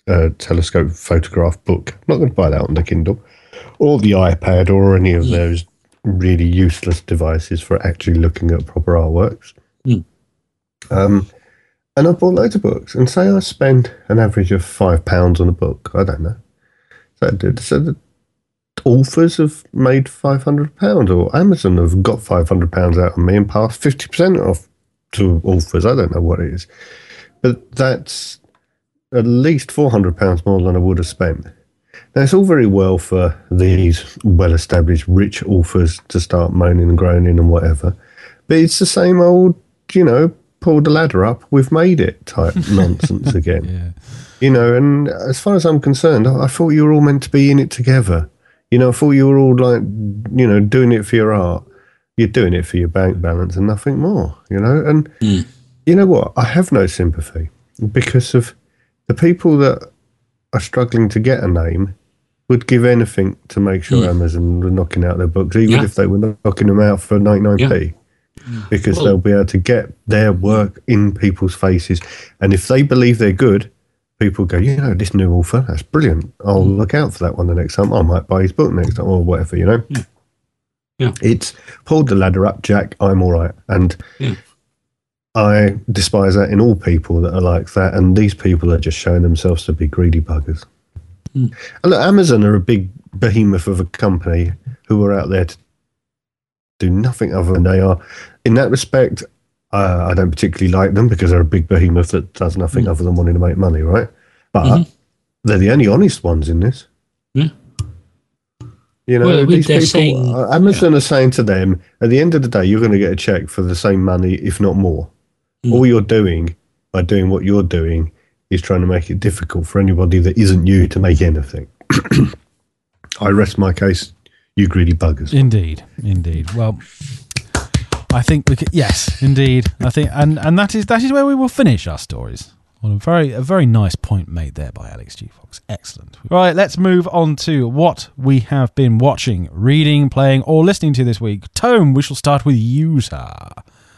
uh, telescope photograph book. I'm not going to buy that on the Kindle or the iPad or any of those really useless devices for actually looking at proper artworks. Um, and I bought loads of books. And say I spend an average of five pounds on a book. I don't know. So, so the authors have made five hundred pounds, or Amazon have got five hundred pounds out of me and passed fifty percent off to authors. I don't know what it is, but that's at least four hundred pounds more than I would have spent. Now it's all very well for these well-established rich authors to start moaning and groaning and whatever, but it's the same old, you know, pull the ladder up, we've made it type nonsense again. Yeah. You know, and as far as I'm concerned, I I thought you were all meant to be in it together. You know, I thought you were all like, you know, doing it for your art. You're doing it for your bank balance and nothing more, you know? And Mm. you know what? I have no sympathy because of the people that are struggling to get a name would give anything to make sure Amazon were knocking out their books, even Yeah. if they were knocking them out for 99p. Because Well- they'll be able to get their work in people's faces. And if they believe they're good, people go, you know, this new author, that's brilliant. I'll look out for that one the next time. I might buy his book next time or whatever, you know? Yeah. It's pulled the ladder up, Jack. I'm all right. And Yeah. I despise that in all people that are like that. And these people are just showing themselves to be greedy buggers. Mm. And look, Amazon are a big behemoth of a company who are out there to do nothing other than they are. In that respect, uh, I don't particularly like them because they're a big behemoth that does nothing Mm. other than wanting to make money, right? But Mhm. they're the only honest ones in this. Yeah. You know, Well, these people, saying- uh, Amazon are saying to them, at the end of the day, you're going to get a check for the same money, if not more. Mm. All you're doing by doing what you're doing is trying to make it difficult for anybody that isn't you to make anything. I rest my case, you greedy buggers. Indeed, indeed. Well, I think we could. Yes, indeed. I think, and and that is that is where we will finish our stories. On a very a very nice point made there by Alex G Fox. Excellent. Right, let's move on to what we have been watching, reading, playing, or listening to this week. Tone, we shall start with you, sir.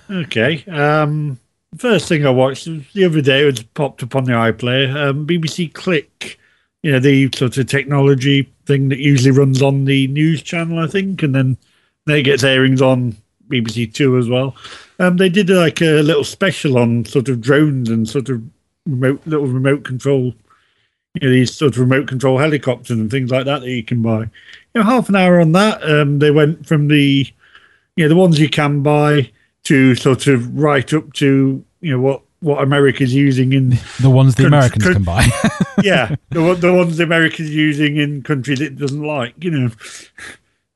Okay. Um, first thing I watched the other day, it was popped up on the iPlayer. Um, BBC Click, you know, the sort of technology thing that usually runs on the news channel, I think, and then it gets airings on BBC Two as well. Um, they did like a little special on sort of drones and sort of remote little remote control, you know, these sort of remote control helicopters and things like that that you can buy. You know, half an hour on that. Um, they went from the, you know, the ones you can buy to sort of right up to you know what what America's using in The ones the Could- Americans could- can buy. yeah the the ones America's using in countries it doesn't like you know.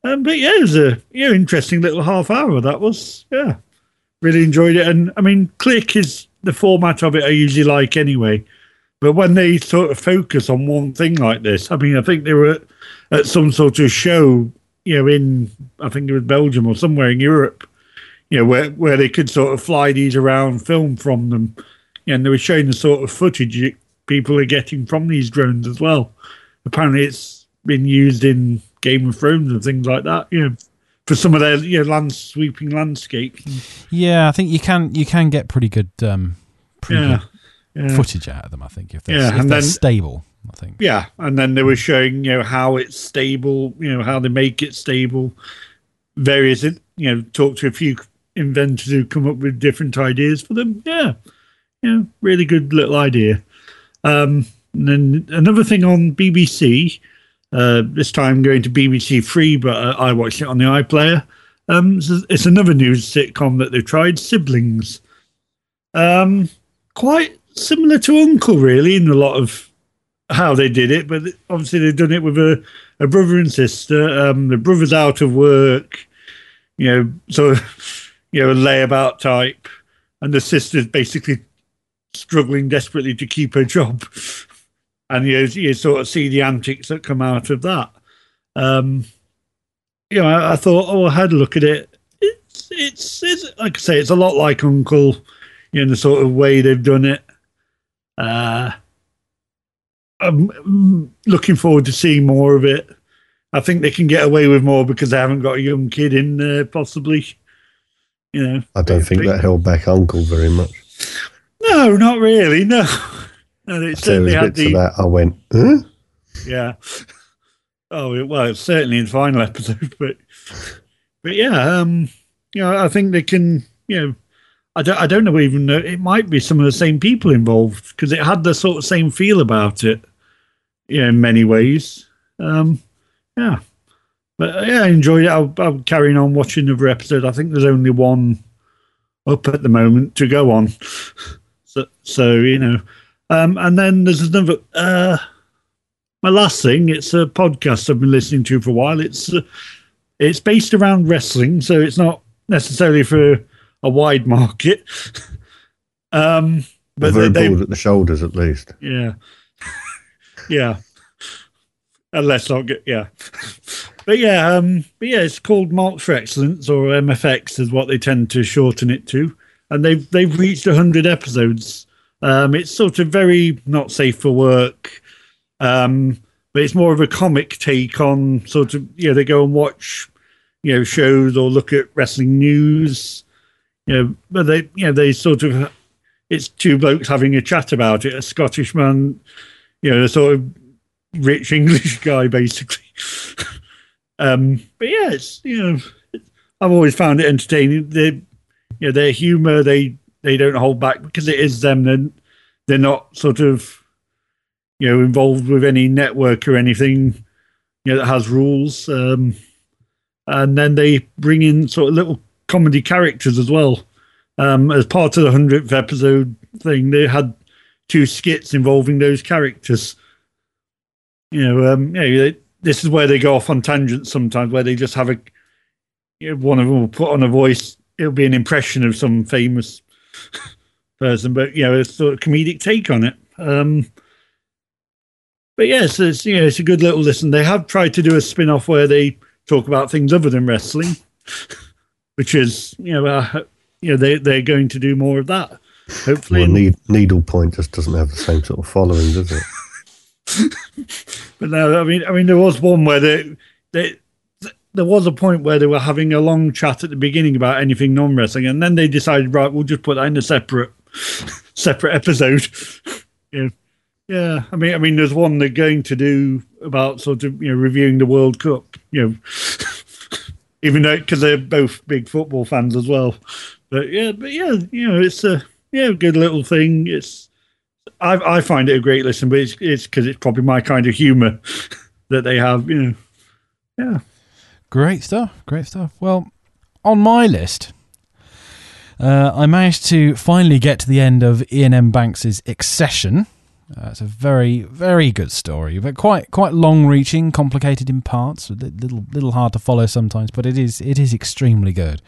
Um, but yeah, it was a you know interesting little half hour. That was yeah, really enjoyed it. And I mean, Click is the format of it I usually like anyway. But when they sort of focus on one thing like this, I mean, I think they were at, at some sort of show, you know, in I think it was Belgium or somewhere in Europe, you know, where where they could sort of fly these around, film from them, and they were showing the sort of footage people are getting from these drones as well. Apparently, it's been used in Game of Thrones and things like that. You know, for some of their you know land sweeping landscapes. Yeah, I think you can you can get pretty good um, pretty Yeah, good yeah. footage out of them. I think if they're, Yeah, if and they're then- stable. I think. Yeah, and then they were showing you know how it's stable, you know how they make it stable. Various, you know, talk to a few inventors who come up with different ideas for them. Yeah, yeah, really good little idea. Um, and then another thing on BBC, uh, this time going to BBC Three, but uh, I watched it on the iPlayer. Um, it's, it's another news sitcom that they've tried, Siblings. Um, quite similar to Uncle, really, in a lot of how they did it, but obviously they've done it with a, a brother and sister. Um, the brother's out of work, you know, so you know, a layabout type, and the sister's basically struggling desperately to keep her job. And you, you sort of see the antics that come out of that. Um, you know, I, I thought, oh, I had a look at it. It's, it's, it's like I say, it's a lot like Uncle, you know, in the sort of way they've done it. Uh, I'm looking forward to seeing more of it. I think they can get away with more because they haven't got a young kid in there, possibly. You know, I don't think that held back Uncle very much. no, not really. No, no, it was certainly had the that I went, huh? yeah. Oh it- well, it's certainly in the final episode, but but yeah, um, you know, I think they can. You know, I don't, I don't know even know it might be some of the same people involved because it had the sort of same feel about it. Yeah, in many ways. Um, yeah, but uh, yeah, I enjoyed it. I'll, I'll carry on watching another episode. I think there's only one up at the moment to go on. So, so you know, um, and then there's another. Uh, my last thing, it's a podcast I've been listening to for a while. It's uh, it's based around wrestling, so it's not necessarily for a wide market. um, but very they, they, broad at the shoulders, at least. yeah, yeah. And let's not get yeah, but yeah, um, but yeah, it's called Marks for Excellence or MFX is what they tend to shorten it to, and they've they've reached hundred episodes. Um, it's sort of very not safe for work, um, but it's more of a comic take on sort of you know they go and watch you know shows or look at wrestling news, you know, but they you know they sort of it's two blokes having a chat about it. A Scottish man, you know, a sort of rich English guy, basically. Um, but yeah, it's you know, I've always found it entertaining. They, you know, their humour they they don't hold back because it is them. Then they're not sort of you know involved with any network or anything you know that has rules. Um, and then they bring in sort of little comedy characters as well. Um, as part of the hundredth episode thing, they had two skits involving those characters. You know, um, yeah, they, this is where they go off on tangents sometimes, where they just have a you know, one of them will put on a voice. It'll be an impression of some famous person, but you know, a sort of comedic take on it. Um, but yes, it's you know, it's a good little listen. They have tried to do a spin off where they talk about things other than wrestling, which is you know, uh, you know, they they're going to do more of that. Hopefully, Well, need, Needlepoint just doesn't have the same sort of following, does it? But no, I mean, I mean, there was one where they, they, there was a point where they were having a long chat at the beginning about anything non-wrestling, and then they decided, right, we'll just put that in a separate, separate episode. yeah, yeah. I mean, I mean, there's one they're going to do about sort of you know reviewing the World Cup. You know, even though because they're both big football fans as well. But yeah, but yeah, you know, it's a yeah, good little thing. It's I, I find it a great listen, but it's it's because it's probably my kind of humour that they have. You know, yeah. Great stuff. Great stuff. Well, on my list, uh, I managed to finally get to the end of Iain M. Banks's Excession. Uh, it's a very, very good story, but quite, quite long-reaching, complicated in parts, a little, little hard to follow sometimes. But it is, it is extremely good.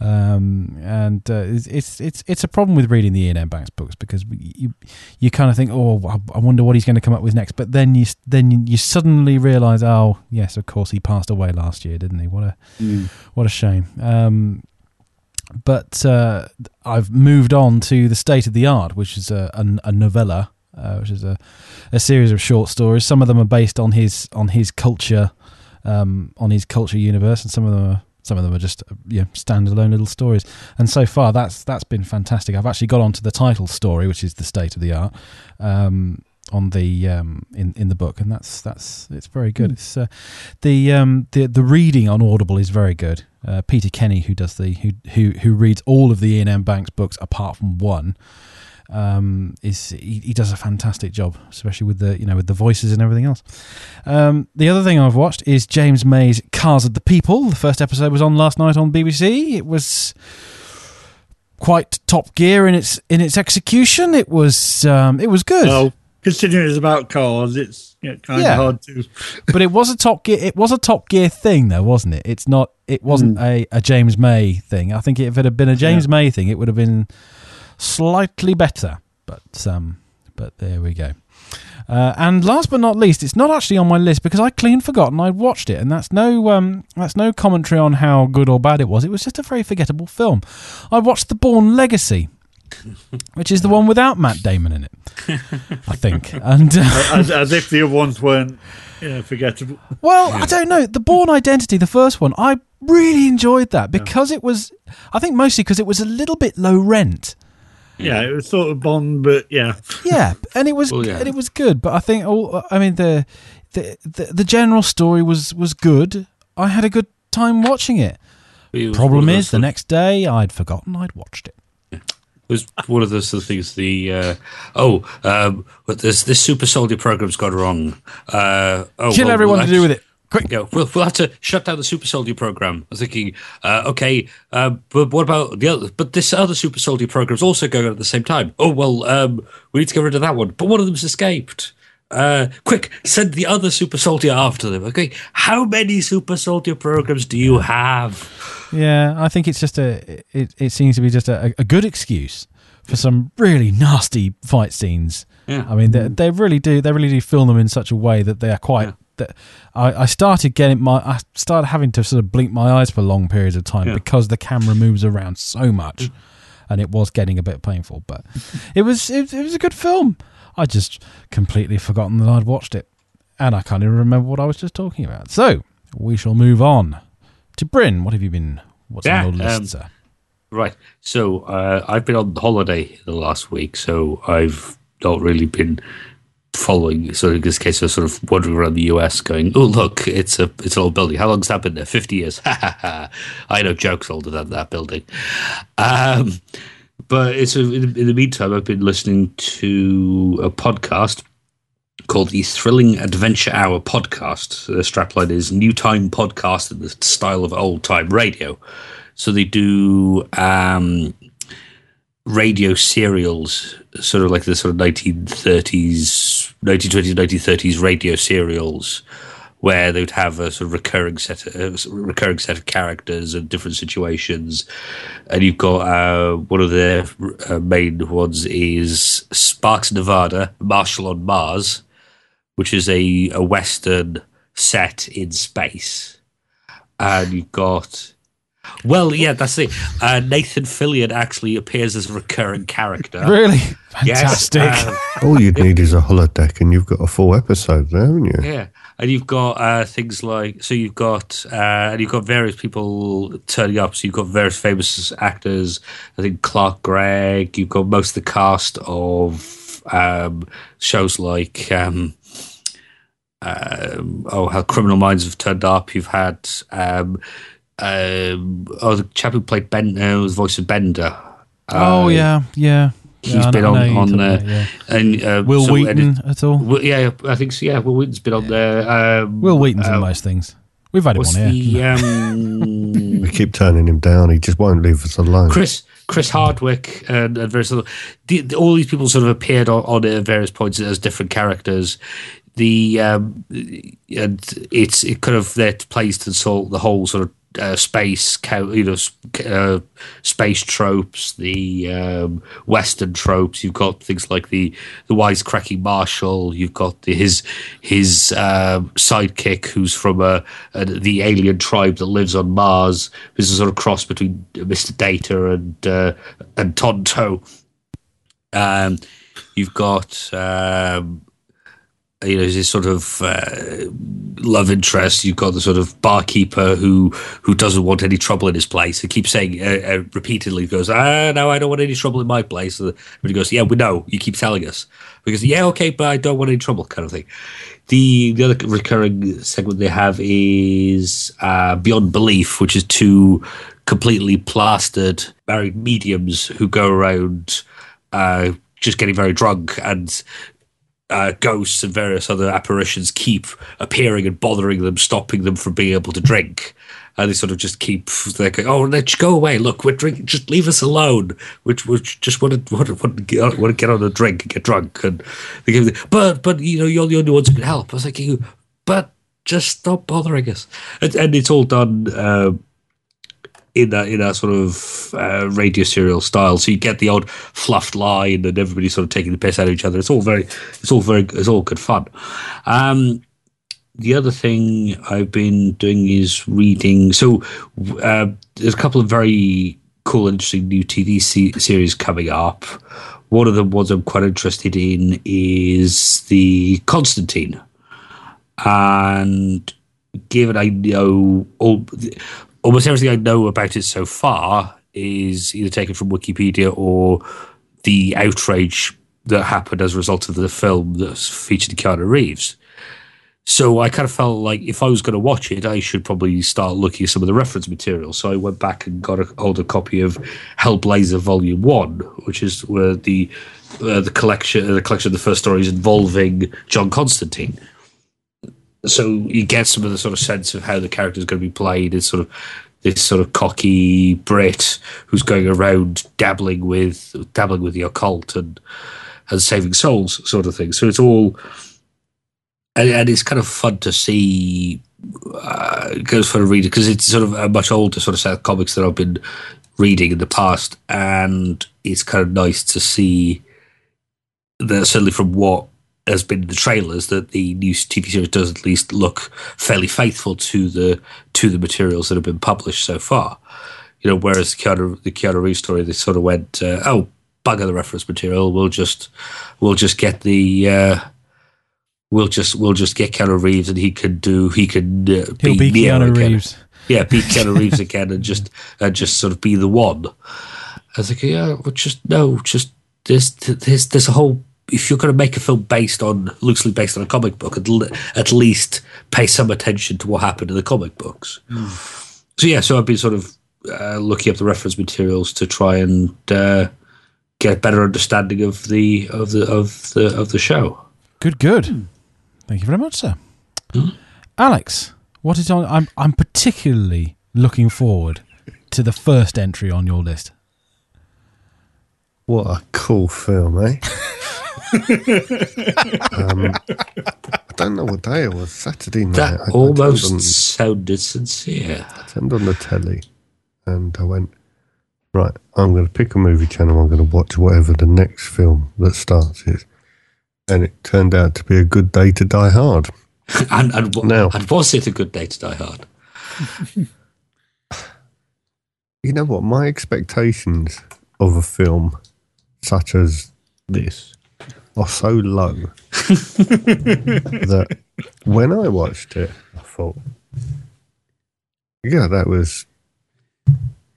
Um, and uh, it's, it's, it's, a problem with reading the Iain M. Banks books because you, you kind of think, oh, I- wonder what he's going to come up with next. But then you, then you, suddenly realise, oh, yes, of course, he passed away last year, didn't he? What a, what a shame. Um, but uh, I've moved on to the State of the Art, which is a, a, a novella, uh, which is a, a series of short stories. Some of them are based on his on his culture um, on his Culture Universe, and some of them are some of them are just uh, you know, standalone little stories. And so far, that's that's been fantastic. I've actually got onto the title story, which is the state of the art. Um, on the um, in in the book, and that's that's it's very good. Mm. It's uh, the um, the the reading on Audible is very good. Uh, Peter Kenny, who does the who who who reads all of the Iain M. Banks books apart from one, um, is he, he, does a fantastic job, especially with the you know with the voices and everything else. Um, the other thing I've watched is James May's Cars of the People. The first episode was on last night on BBC. It was quite top gear in its in its execution. It was um, it was good. Well, considering it's about cars, it's you know, kind yeah. of hard to. but it was a top gear. It was a top gear thing, though, wasn't it? It's not. It wasn't mm. a, a James May thing. I think if it had been a James yeah. May thing, it would have been slightly better. But um, but there we go. Uh, and last but not least, it's not actually on my list because I clean forgotten I'd watched it, and that's no um, that's no commentary on how good or bad it was. It was just a very forgettable film. I watched The Bourne Legacy, which is the one without Matt Damon in it, I think, and uh, as, as, if the other ones weren't yeah, forgettable. Well, yeah. I don't know. The Bourne Identity, the first one, I really enjoyed that because yeah. it was, I think mostly because it was a little bit low rent. Yeah, it was sort of Bond, but yeah, yeah, and it was well, yeah. and it was good. But I think, oh, I mean, the, the the the general story was was good. I had a good time watching it. it Problem is, the next day I'd forgotten I'd watched it. It was one of those things. The uh, oh, um, but this this super soldier program's got wrong. Uh, oh, Kill well, everyone to do with it. Quick. Yeah, we'll, we'll have to shut down the super soldier program. I was thinking, uh, okay, uh, but what about the other? But this other super soldier program is also going on at the same time. Oh well, um, we need to get rid of that one. But one of them's escaped. Uh, quick, send the other super soldier after them. Okay, how many super soldier programs do you have? Yeah, I think it's just a. It, it seems to be just a, a good excuse for some really nasty fight scenes. Yeah. I mean, they, they really do. They really do film them in such a way that they are quite. Yeah that I, I, started getting my I started having to sort of blink my eyes for long periods of time yeah. because the camera moves around so much, mm. and it was getting a bit painful. But it was it, it was a good film. I just completely forgotten that I'd watched it, and I can't even remember what I was just talking about. So we shall move on to Bryn. What have you been? What's yeah, on your list, um, sir? Right. So uh, I've been on holiday the last week, so I've not really been following. So in this case, was sort of wandering around the US, going, "Oh, look, it's a it's an old building. How long's that been there? Fifty years? I know jokes older than that building." Um, but it's a, in, in the meantime, I've been listening to a podcast called the Thrilling Adventure Hour podcast. The strapline is New Time Podcast in the style of old time radio. So they do um, radio serials, sort of like the sort of 1930s, 1920s, 1930s radio serials, where they would have a sort of recurring set, of, recurring set of characters and different situations. And you've got uh, one of their uh, main ones is Sparks, Nevada, Marshal on Mars, which is a, a western set in space. And you've got well, yeah, that's it. Uh, Nathan Fillion actually appears as a recurring character. Really? Fantastic. Yes, uh, All you'd need is a holodeck, and you've got a full episode there, haven't you? Yeah, and you've got uh, things like so you've got uh, and you've got various people turning up. So you've got various famous actors. I think Clark Gregg. You've got most of the cast of um, shows like. Um, um, oh, how Criminal Minds have turned up. You've had um, um, oh, the chap who played Ben, uh, the voice of Bender. Uh, oh yeah, yeah. He's yeah, been on on there, yeah. and uh, Wil so Wheaton at all? Well, yeah, I think so. Yeah, Wil Wheaton's been on there. Um, Wil Wheaton's in uh, most things. We've had him on here. The, um, we keep turning him down. He just won't leave us alone. Chris Chris Hardwick and, and various other, the, all these people sort of appeared on, on, it at various points as different characters. The um, and it's it kind of there plays to sort the whole sort of uh, space, you know, uh, space tropes, the um, Western tropes. You've got things like the the wisecracking marshal. You've got the, his his uh, sidekick, who's from a, a, the alien tribe that lives on Mars. Who's a sort of cross between Mister Data and uh, and Tonto. Um, you've got. Um, you know, this sort of uh, love interest. You've got the sort of barkeeper who who doesn't want any trouble in his place. He keeps saying uh, uh, repeatedly, goes, "Ah, no, I don't want any trouble in my place." But he goes, "Yeah, we know. You keep telling us." Because yeah, okay, but I don't want any trouble, kind of thing. The the other recurring segment they have is uh, Beyond Belief, which is two completely plastered married mediums who go around uh, just getting very drunk and uh, ghosts and various other apparitions keep appearing and bothering them, stopping them from being able to drink. And they sort of just keep they're going, oh, let's go away. Look, we're drinking. Just leave us alone. Which we just want to want to, want to, get, on, a drink and get drunk. And they give, but but you know you're the only ones who can help. I was like, but just stop bothering us. And, and it's all done. Uh, in that in that sort of uh, radio serial style. So you get the old fluffed line and everybody sort of taking the piss out of each other. It's all very, it's all very, it's all good fun. Um, the other thing I've been doing is reading. So uh, there's a couple of very cool, interesting new TV series coming up. One of the ones I'm quite interested in is the Constantine, and given I know all almost everything I know about it so far is either taken from Wikipedia or the outrage that happened as a result of the film that featured Keanu Reeves. So I kind of felt like if I was going to watch it, I should probably start looking at some of the reference material. So I went back and got a hold a copy of Hellblazer Volume One, which is where the uh, the collection the collection of the first stories involving John Constantine so you get some of the sort of sense of how the character is going to be played. It's sort of this sort of cocky Brit who's going around dabbling with dabbling with the occult and and saving souls, sort of thing. So it's all, and, and it's kind of fun to see. Uh, goes for a reader because it's sort of a much older sort of set of comics that I've been reading in the past, and it's kind of nice to see that certainly from what has been in the trailers that the new TV series does at least look fairly faithful to the to the materials that have been published so far. You know, whereas the Keanu, the Keanu Reeves story, they sort of went, uh, "Oh, bugger the reference material. We'll just we'll just get the." Uh, we'll just we'll just get Keanu Reeves and he could do he could uh, be, be Keanu Reeves. Yeah, beat Keanu Reeves again and just and just sort of be the one. I was like, yeah, well, just no, just there's there's there's a whole if you're going to make a film based on loosely based on a comic book, at, at least pay some attention to what happened in the comic books. Mm. So yeah, so I've been sort of uh, looking up the reference materials to try and uh, get a better understanding of the of the of the of the show. Good, good. Mm. Thank you very much, sir. Mm. Alex, what is on? I'm I'm particularly looking forward to the first entry on your list. What a cool film, eh? um, I don't know what day it was. Saturday night. That I, almost I sounded sincere. I turned on the telly, and I went, right. I'm going to pick a movie channel. I'm going to watch whatever the next film that starts is, and it turned out to be a good day to die hard. and and, now, and was it a good day to die hard? you know what? My expectations of a film such as this are so low that when I watched it, I thought, yeah, that was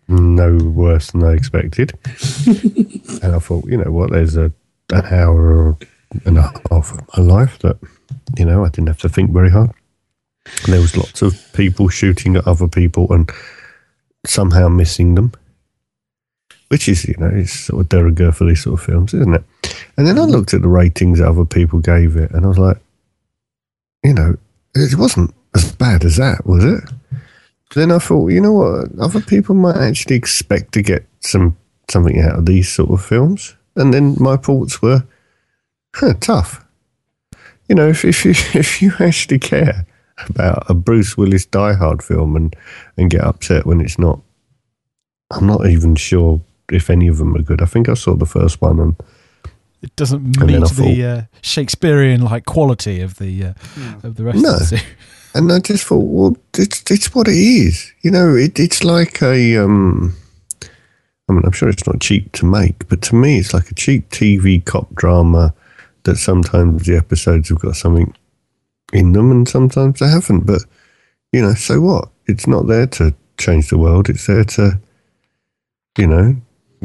no worse than I expected. and I thought, you know what, there's a an hour and a half of my life that, you know, I didn't have to think very hard. And there was lots of people shooting at other people and somehow missing them which is you know it's sort of de rigueur for these sort of films, isn't it? And then I mm-hmm. looked at the ratings that other people gave it, and I was like, you know, it wasn't as bad as that, was it? But then I thought, you know what, other people might actually expect to get some something out of these sort of films, and then my thoughts were, huh, tough. You know, if if you if you actually care about a Bruce Willis Die Hard film and and get upset when it's not, I'm not even sure if any of them are good. I think I saw the first one and it doesn't meet the uh, Shakespearean like quality of the uh, yeah. of the rest no. of the series. And I just thought, well, it's it's what it is. You know, it, it's like a. Um, I mean, I'm sure it's not cheap to make, but to me, it's like a cheap TV cop drama that sometimes the episodes have got something in them and sometimes they haven't. But, you know, so what? It's not there to change the world. It's there to, you know,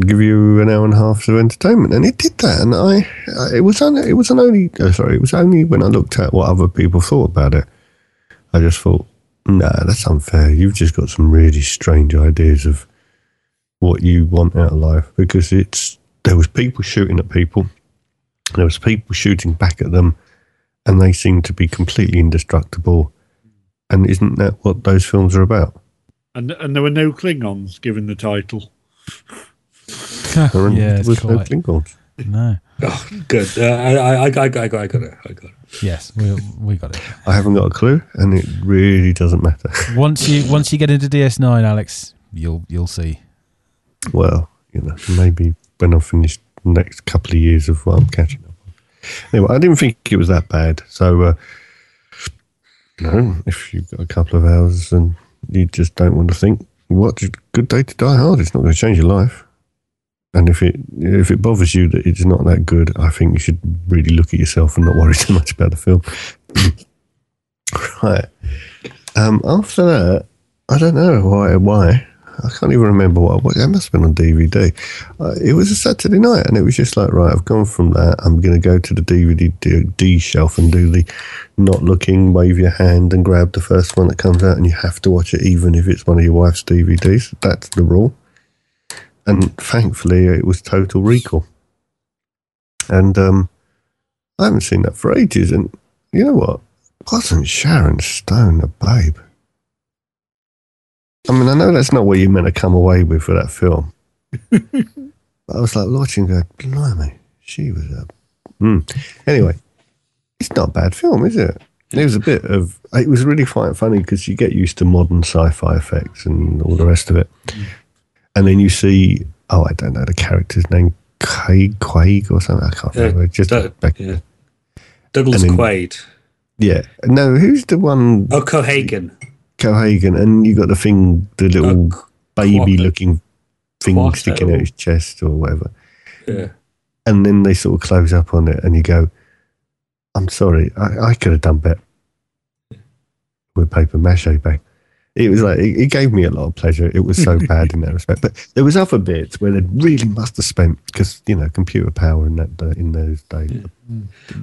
give you an hour and a half of entertainment. And it did that. And I, it was, un, it was an only, oh, sorry, it was only when I looked at what other people thought about it, I just thought, nah, that's unfair. You've just got some really strange ideas of what you want out of life because it's, there was people shooting at people. There was people shooting back at them and they seem to be completely indestructible. And isn't that what those films are about? And and there were no Klingons given the title. There yeah, it's was no quite. Klingons. No. Oh, good. Uh, I, I, I, I, got- I got it. I got it. Yes, we we got it. I haven't got a clue, and it really doesn't matter. Once you once you get into DS9, Alex, you'll you'll see. well, you know, maybe when I've finished the next couple of years of what I'm catching up on. Anyway, I didn't think it was that bad. So, uh, no, if you've got a couple of hours and you just don't want to think, what a good day to die hard? It's not going to change your life. And if it if it bothers you that it's not that good, I think you should really look at yourself and not worry too much about the film. right. Um, after that, I don't know why. Why I can't even remember what. what it must have been on DVD. Uh, it was a Saturday night, and it was just like, right, I've gone from that. I'm going to go to the DVD D, D shelf and do the not looking, wave your hand, and grab the first one that comes out, and you have to watch it, even if it's one of your wife's DVDs. That's the rule. And thankfully, it was Total Recall. And um, I haven't seen that for ages. And you know what? Wasn't Sharon Stone a babe? I mean, I know that's not what you meant to come away with for that film. but I was like watching go, blimey, she was a. Mm. Anyway, it's not a bad film, is it? It was a bit of. It was really quite funny because you get used to modern sci-fi effects and all the rest of it, and then you see. Oh, I don't know the character's name, Craig, or something. I can't Yeah, remember. Just Doug- yeah. Douglas then- Quaid. yeah. No, who's the one? Oh, Cohagen. Cohagen, and you got the thing, the oh, little Oh, baby-looking thing sticking out his chest or whatever. Yeah. and then they sort of close up on it, and you go, "I'm sorry, I, I could have done better with paper mache back." It was like it, it gave me a lot of pleasure. It was so bad in that respect, but there was other bits where they really must have spent because you know computer power in that uh, in those days.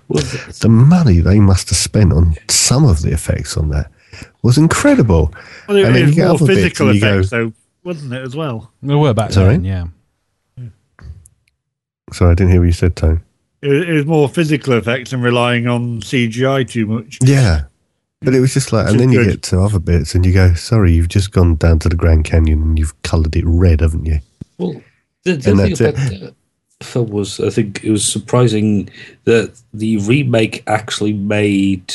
Well, The money they must have spent on some of the effects on that was incredible. Well, it, And then it was you get more other bits physical and you go- effects, though, wasn't it, as well? We were back Sorry? then, yeah. Sorry, I didn't hear what you said, Tone. It, it was more physical effects and relying on CGI too much. Yeah. But it was just like, and then you get to other bits and you go, sorry, you've just gone down to the Grand Canyon and you've coloured it red, haven't you? Well, the, the And thing about the film was, I think it was surprising that the remake actually made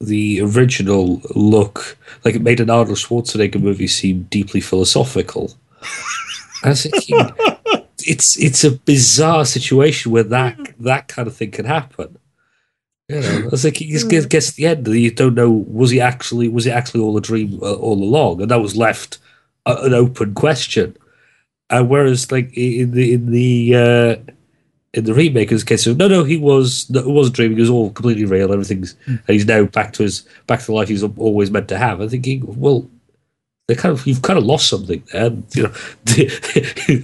the original look like it made an Arnold Schwarzenegger movie seem deeply philosophical. I was thinking, it's it's a bizarre situation where that that kind of thing can happen. You know, I was thinking, it gets, gets to the end, and you don't know was he actually was it actually all a dream uh, all along, and that was left a, an open question. Uh, whereas, like in the in the uh, in the remake, it's case of no, no, he was no, it wasn't dreaming. It was all completely real. Everything's and he's now back to his back to the life he's always meant to have. I'm thinking, well, they kind of you've kind of lost something there. You know,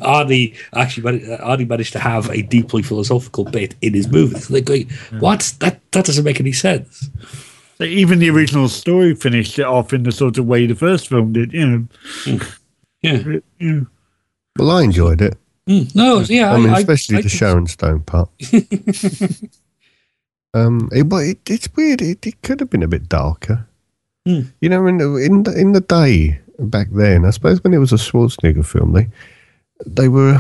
Arnie actually managed, Arnie managed to have a deeply philosophical bit in his movie. So they're going, what? That that doesn't make any sense. So even the original story finished it off in the sort of way the first film did. You know, Yeah. It- you. Well, I enjoyed it. Mm, no, yeah. I mean, especially I the think- Sharon Stone part. um, it, but it, it's weird. It, it could have been a bit darker. Hmm. You know, in the, in the in the day back then, I suppose when it was a Schwarzenegger film, they they were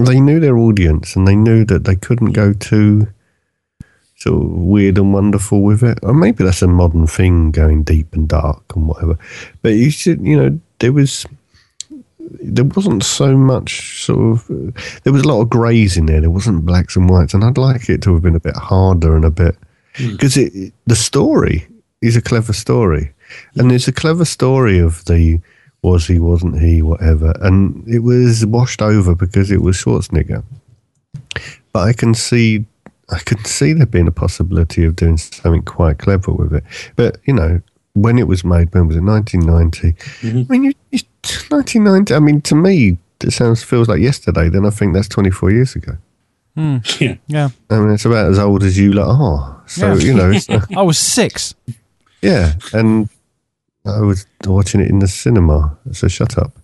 they knew their audience and they knew that they couldn't go too sort of weird and wonderful with it. Or maybe that's a modern thing, going deep and dark and whatever. But you should, you know, there was there wasn't so much sort of there was a lot of greys in there. There wasn't blacks and whites, and I'd like it to have been a bit harder and a bit hmm. because it, it- the story is a clever story, and it's a clever story of the was he, wasn't he, whatever, and it was washed over because it was Schwarzenegger. But I can see I could see there being a possibility of doing something quite clever with it. But you know, when it was made, when was it? 1990. Mhm. I mean, you, you, 1990. I mean, to me, it sounds feels like yesterday. Then I think that's 24 years ago. Hmm. Yeah. Yeah. I mean, it's about as old as you. Like, oh, so Yeah. you know, it's, I was six. yeah. And I was watching it in the cinema. So shut up.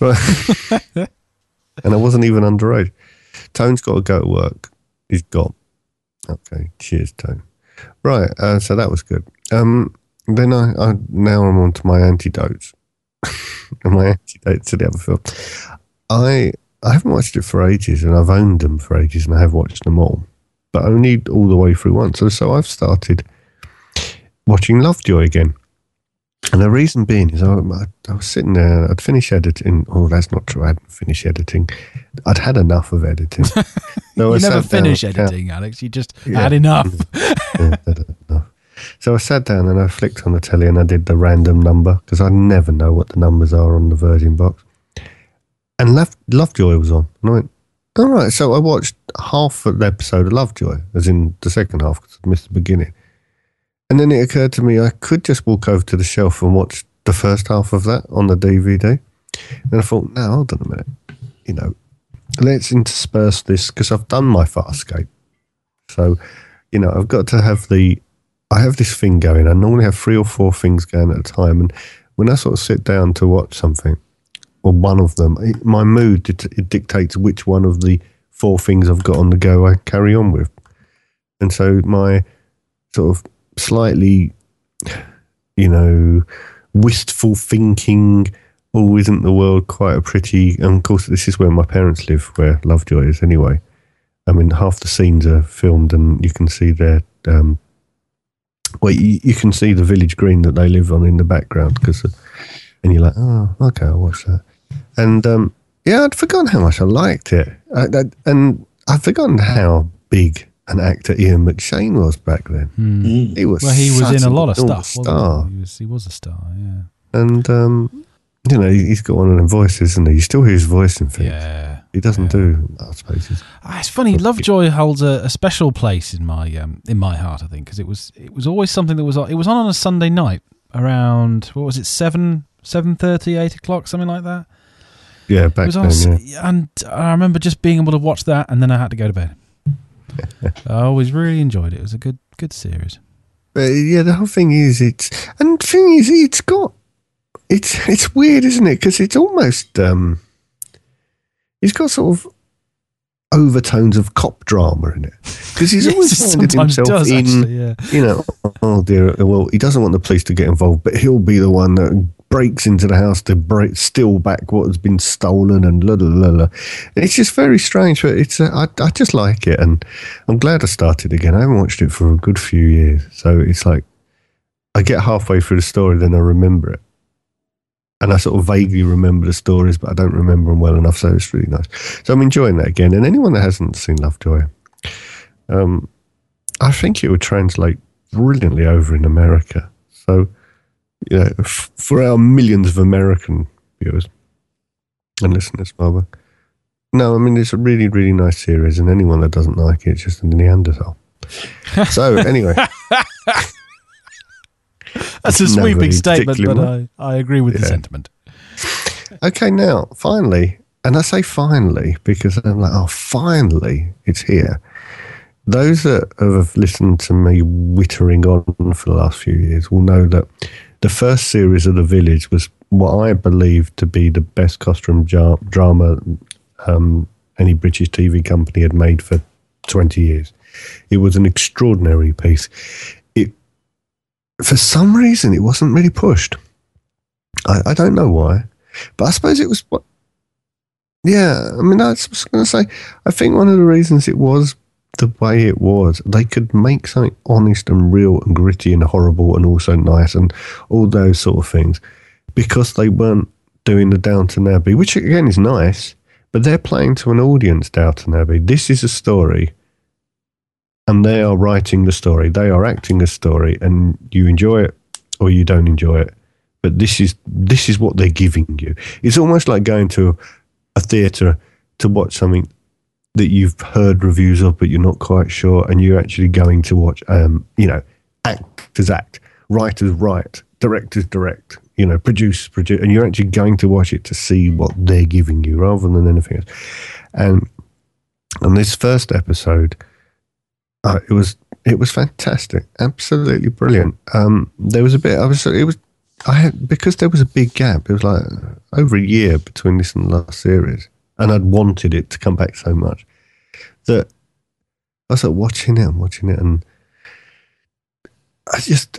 Right. and I wasn't even underage. Tone's got to go to work. He's got. Okay. Cheers, Tone. Right. Uh, so that was good. Um, then I, I now I'm on to my antidotes. and my antidote to the other film. I I haven't watched it for ages, and I've owned them for ages, and I have watched them all, but only all the way through once. So, so I've started watching Lovejoy again. And the reason being is I, I, was sitting there, I'd finished editing. Oh, that's not true. I hadn't finished editing. I'd had enough of editing. So you I never down, finish yeah, editing, Alex. You just Yeah. had enough. yeah, enough. So I sat down and I flicked on the telly and I did the random number because I never know what the numbers are on the Virgin box. And Love, Lovejoy was on. And I went, all right. So I watched half of the episode of Lovejoy, as in the second half because I missed the beginning. And then it occurred to me I could just walk over to the shelf and watch the first half of that on the DVD. And I thought, no, hold on a minute. You know, let's intersperse this because I've done my Farscape. So, you know, I've got to have the. I have this thing going. I normally have three or four things going at a time, and when I sort of sit down to watch something, or one of them, it, my mood it, it dictates which one of the four things I've got on the go I carry on with, and so my sort of slightly, you know, wistful thinking. Oh, isn't the world quite a pretty? And of course, this is where my parents live, where Lovejoy is anyway. I mean, half the scenes are filmed, and you can see their. Um, well, you, you can see the village green that they live on in the background, because, and you're like, oh, okay, I'll watch that. And um, yeah, I'd forgotten how much I liked it, I, I, and I'd forgotten how big an actor Ian McShane was back then. Mm. He was Well, he was in a lot of stuff. Star. Wasn't he? He, was, he was a star. Yeah. and um, you know, he's got one of them voices, isn't he? You still hear his voice in things. Yeah. He doesn't Yeah. do. I suppose he's Ah, it's funny. Lovejoy holds a, a special place in my um, in my heart. I think because it was it was always something that was on. It was on on a Sunday night around what was it seven seven thirty eight o'clock something like that. yeah It back was on, then. s- Yeah. and I remember just being able to watch that, and then I had to go to bed. I always really enjoyed it. It was a good good series. But yeah, the whole thing is it's and the thing is it's got it's it's weird, isn't it? Because it's almost um, it's got sort of overtones of cop drama in it because he's always finding himself does in actually. Yeah. you know oh dear well he doesn't want the police to get involved but he'll be the one that breaks into the house to break steal back what has been stolen and la la la it's just very strange but it's uh, I, I just like it and i'm glad i started again i haven't watched it for a good few years so it's like i get halfway through the story then i remember it and I sort of vaguely remember the stories, but I don't remember them well enough. So it's really nice. So I'm enjoying that again. And anyone that hasn't seen Lovejoy, um, I think it would translate brilliantly over in America. So, you know, f- for our millions of American viewers and listeners, rather. No, I mean, it's a really, really nice series, and anyone that doesn't like it, it's just a Neanderthal. so, anyway, That's a sweeping really statement, but I, I agree with the sentiment. okay, now, finally, and I say finally because I'm like, oh, finally, it's here. Those that have listened to me wittering on for the last few years will know that the first series of The Village was what I believe to be the best costume ja- drama um, any British TV company had made for 20 years. It was an extraordinary piece. It, for some reason, it wasn't really pushed. I, I don't know why, but I suppose it was. Yeah, I mean, I was going to say. I think one of the reasons it was the way it was, they could make something honest and real and gritty and horrible and also nice and all those sort of things because they weren't doing the Downton Abbey, which again is nice, but they're playing to an audience, Downton Abbey. This is a story, and they are writing the story. They are acting a story, and you enjoy it or you don't enjoy it. But this is this is what they're giving you. It's almost like going to a theatre to watch something that you've heard reviews of, but you're not quite sure, and you're actually going to watch, um, you know, actors act, writers write, directors direct, you know, produce, produce, and you're actually going to watch it to see what they're giving you rather than anything else. And on this first episode, uh, it was it was fantastic, absolutely brilliant. Um, there was a bit, I was, it was, I had because there was a big gap. It was like over a year between this and the last series, and I'd wanted it to come back so much that I was like watching it and watching it, and I just,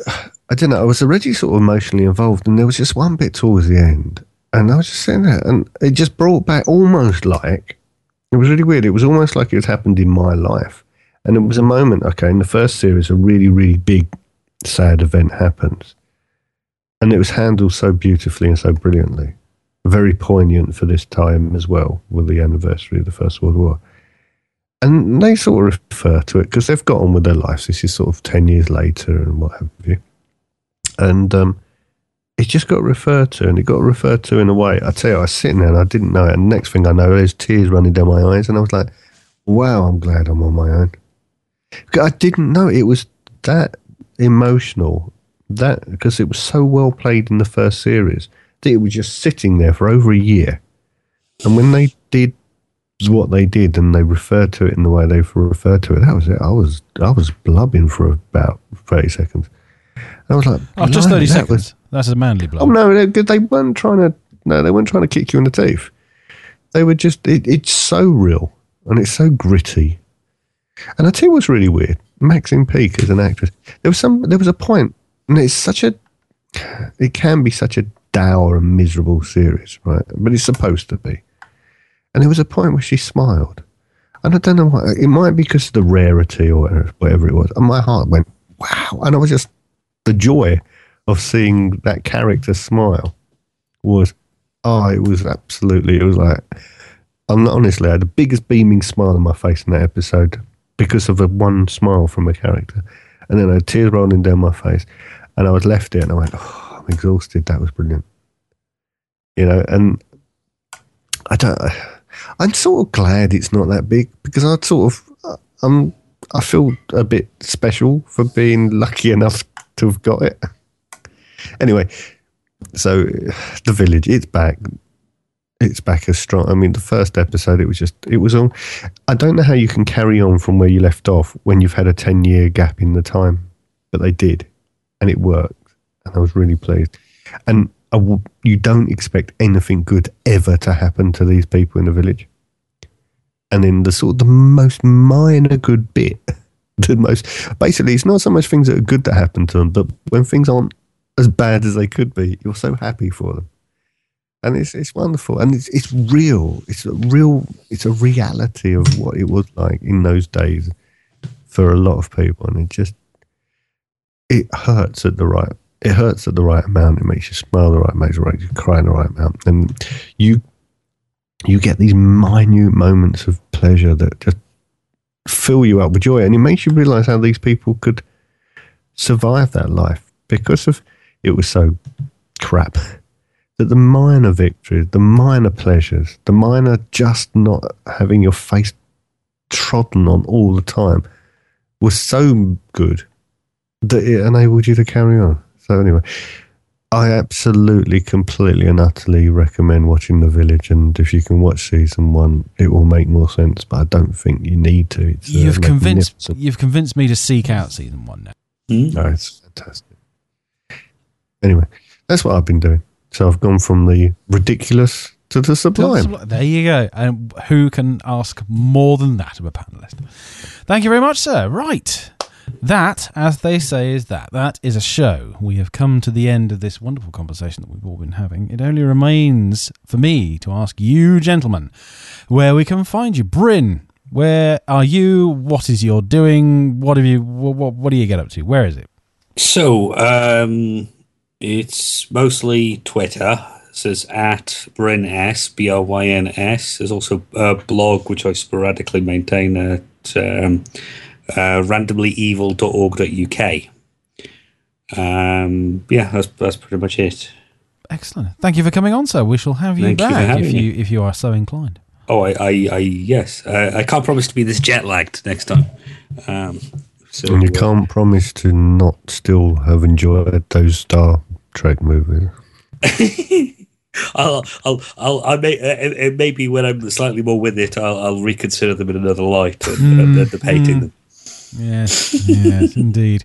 I don't know, I was already sort of emotionally involved, and there was just one bit towards the end, and I was just sitting there, and it just brought back almost like it was really weird. It was almost like it had happened in my life, and it was a moment. Okay, in the first series, a really, really big, sad event happens, and it was handled so beautifully and so brilliantly, very poignant for this time as well, with the anniversary of the First World War and they sort of refer to it because they've got on with their lives. This is sort of 10 years later and what have you. And um, it just got referred to, and it got referred to in a way. I tell you, I was sitting there and I didn't know it. And next thing I know, there's tears running down my eyes. And I was like, wow, I'm glad I'm on my own. I didn't know it was that emotional, that because it was so well played in the first series that it was just sitting there for over a year. And when they did what they did and they referred to it in the way they referred to it. That was it. I was I was blubbing for about thirty seconds. And I was like, Oh, just thirty that seconds. was- That's a manly blub. oh no, they, they weren't trying to. No, they weren't trying to kick you in the teeth. They were just. It, it's so real and it's so gritty. And I tell you what's really weird. Maxine Peake as an actress. There was some. There was a point, and it's such a. It can be such a dour and miserable series, right? But it's supposed to be. And there was a point where she smiled. And I don't know why. It might be because of the rarity or whatever- it was. And my heart went, wow. And I was just, the joy of seeing that character smile was, oh, it was absolutely, it was like, I'm not, honestly, I had the biggest beaming smile on my face in that episode because of a one smile from a character. And then I had tears rolling down my face. And I was left there and I went, oh, exhausted. That was brilliant. You know, and I don't. I'm sort of glad it's not that big because I sort of I'm I feel a bit special for being lucky enough to have got it. Anyway, so the village it's back. It's back as strong. I mean, the first episode it was just it was all. I don't know how you can carry on from where you left off when you've had a ten year gap in the time, but they did, and it worked, and I was really pleased. And you don't expect anything good ever to happen to these people in the village. And then the sort of the most minor good bit, the most basically, it's not so much things that are good that happen to them, but when things aren't as bad as they could be, you're so happy for them, and it's it's wonderful, and it's it's real. It's a real. It's a reality of what it was like in those days for a lot of people, and it just it hurts at the right it hurts at the right amount. It makes you smile the right amount. It makes you cry the right amount, and you you get these minute moments of pleasure that just fill you up with joy, and it makes you realise how these people could survive that life because of it was so crap. That the minor victories, the minor pleasures, the minor just not having your face trodden on all the time was so good that it enabled you to carry on. So anyway, I absolutely, completely, and utterly recommend watching The Village. And if you can watch season one, it will make more sense. But I don't think you need to. It's, uh, You've convinced you've convinced me to seek out season one now. Hmm? No, it's fantastic. Anyway, that's what I've been doing. So I've gone from the ridiculous to the sublime. There you go. And who can ask more than that of a panelist? Thank you very much, sir. Right. That, as they say, is that. That is a show. We have come to the end of this wonderful conversation that we've all been having. It only remains for me to ask you, gentlemen, where we can find you. Bryn, where are you? What is your doing? What have you? What, what, do you get up to? Where is it? So, um, it's mostly Twitter. It says at Bryn S, B R Y N S. There's also a blog which I sporadically maintain at um, uh, randomlyevil.org.uk. Um, yeah, that's, that's pretty much it. Excellent. Thank you for coming on, sir. We shall have you Thank back having if me. you if you are so inclined. Oh, I, I, I yes. Uh, I can't promise to be this jet lagged next time. Um, so And you uh, can't promise to not still have enjoyed those Star Trek movies. I'll, I'll, I'll, I may, uh, maybe when I'm slightly more with it, I'll, I'll reconsider them in another light and, and end up hating them. Yes, yes, indeed.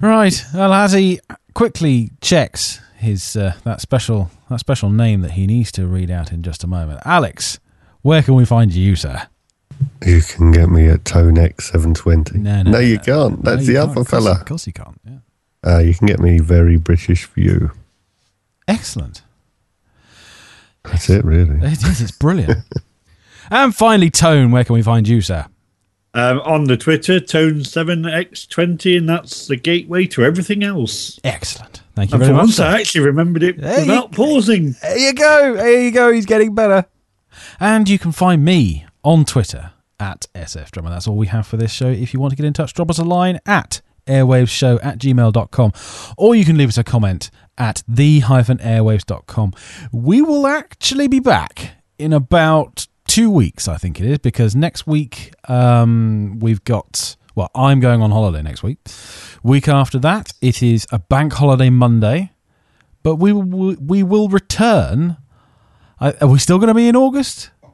Right. Well, as he quickly checks his uh, that special that special name that he needs to read out in just a moment, Alex, where can we find you, sir? You can get me at ToneX720. No, no, you no. can't. No, That's you the can't. other Of course- fella. Of course, you can't. Yeah. Uh, you can get me very British view. Excellent. That's it, really. It is. It's brilliant. and finally, Tone, where can we find you, sir? Um, on the Twitter, Tone7X20, and that's the gateway to everything else. Excellent. Thank you And very much. once. I actually remembered it There you- without pausing. There you go. There you go. He's getting better. And you can find me on Twitter at SF Drummer. That's all we have for this show. If you want to get in touch, drop us a line at airwavesshow at gmail.com or you can leave us a comment at the-airwaves.com. We will actually be back in about two weeks, I think it is, because next week um, we've got, well, I'm going on holiday next week. Week after that, it is a bank holiday Monday but we will we will return. Are we still going to be in August? I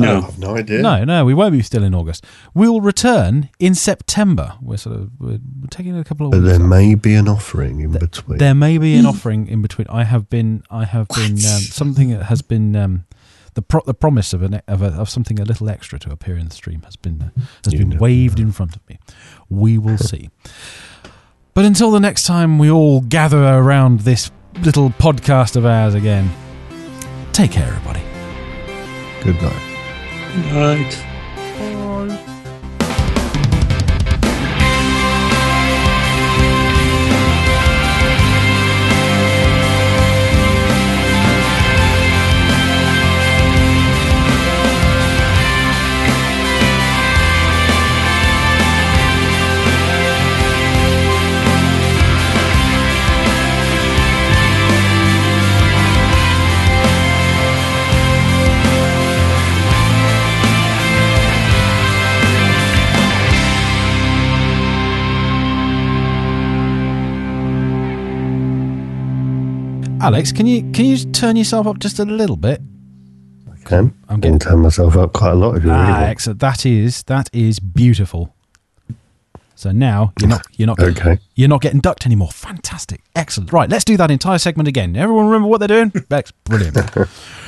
No, have no idea. No, no, we won't be still in August. We will return in September. We're sort of we're, we're taking a couple of But weeks. there off. may be an offering in between. There may be an offering in between. I have been I have been um, something that has been um, the pro- the promise of an of, a, of something a little extra to appear in the stream has been uh, has You been never waved in front of me. We will see. But until the next time we all gather around this little podcast of ours again, take care, everybody. Good night. right. Alex, can you can you turn yourself up just a little bit? I can. I'm getting- turn myself up quite a lot if you really Ah, want. excellent. That is that is beautiful. So now you're not you're not Okay. you're not getting ducked anymore. Fantastic, excellent. Right, let's do that entire segment again. Everyone remember what they're doing? Bex, brilliant.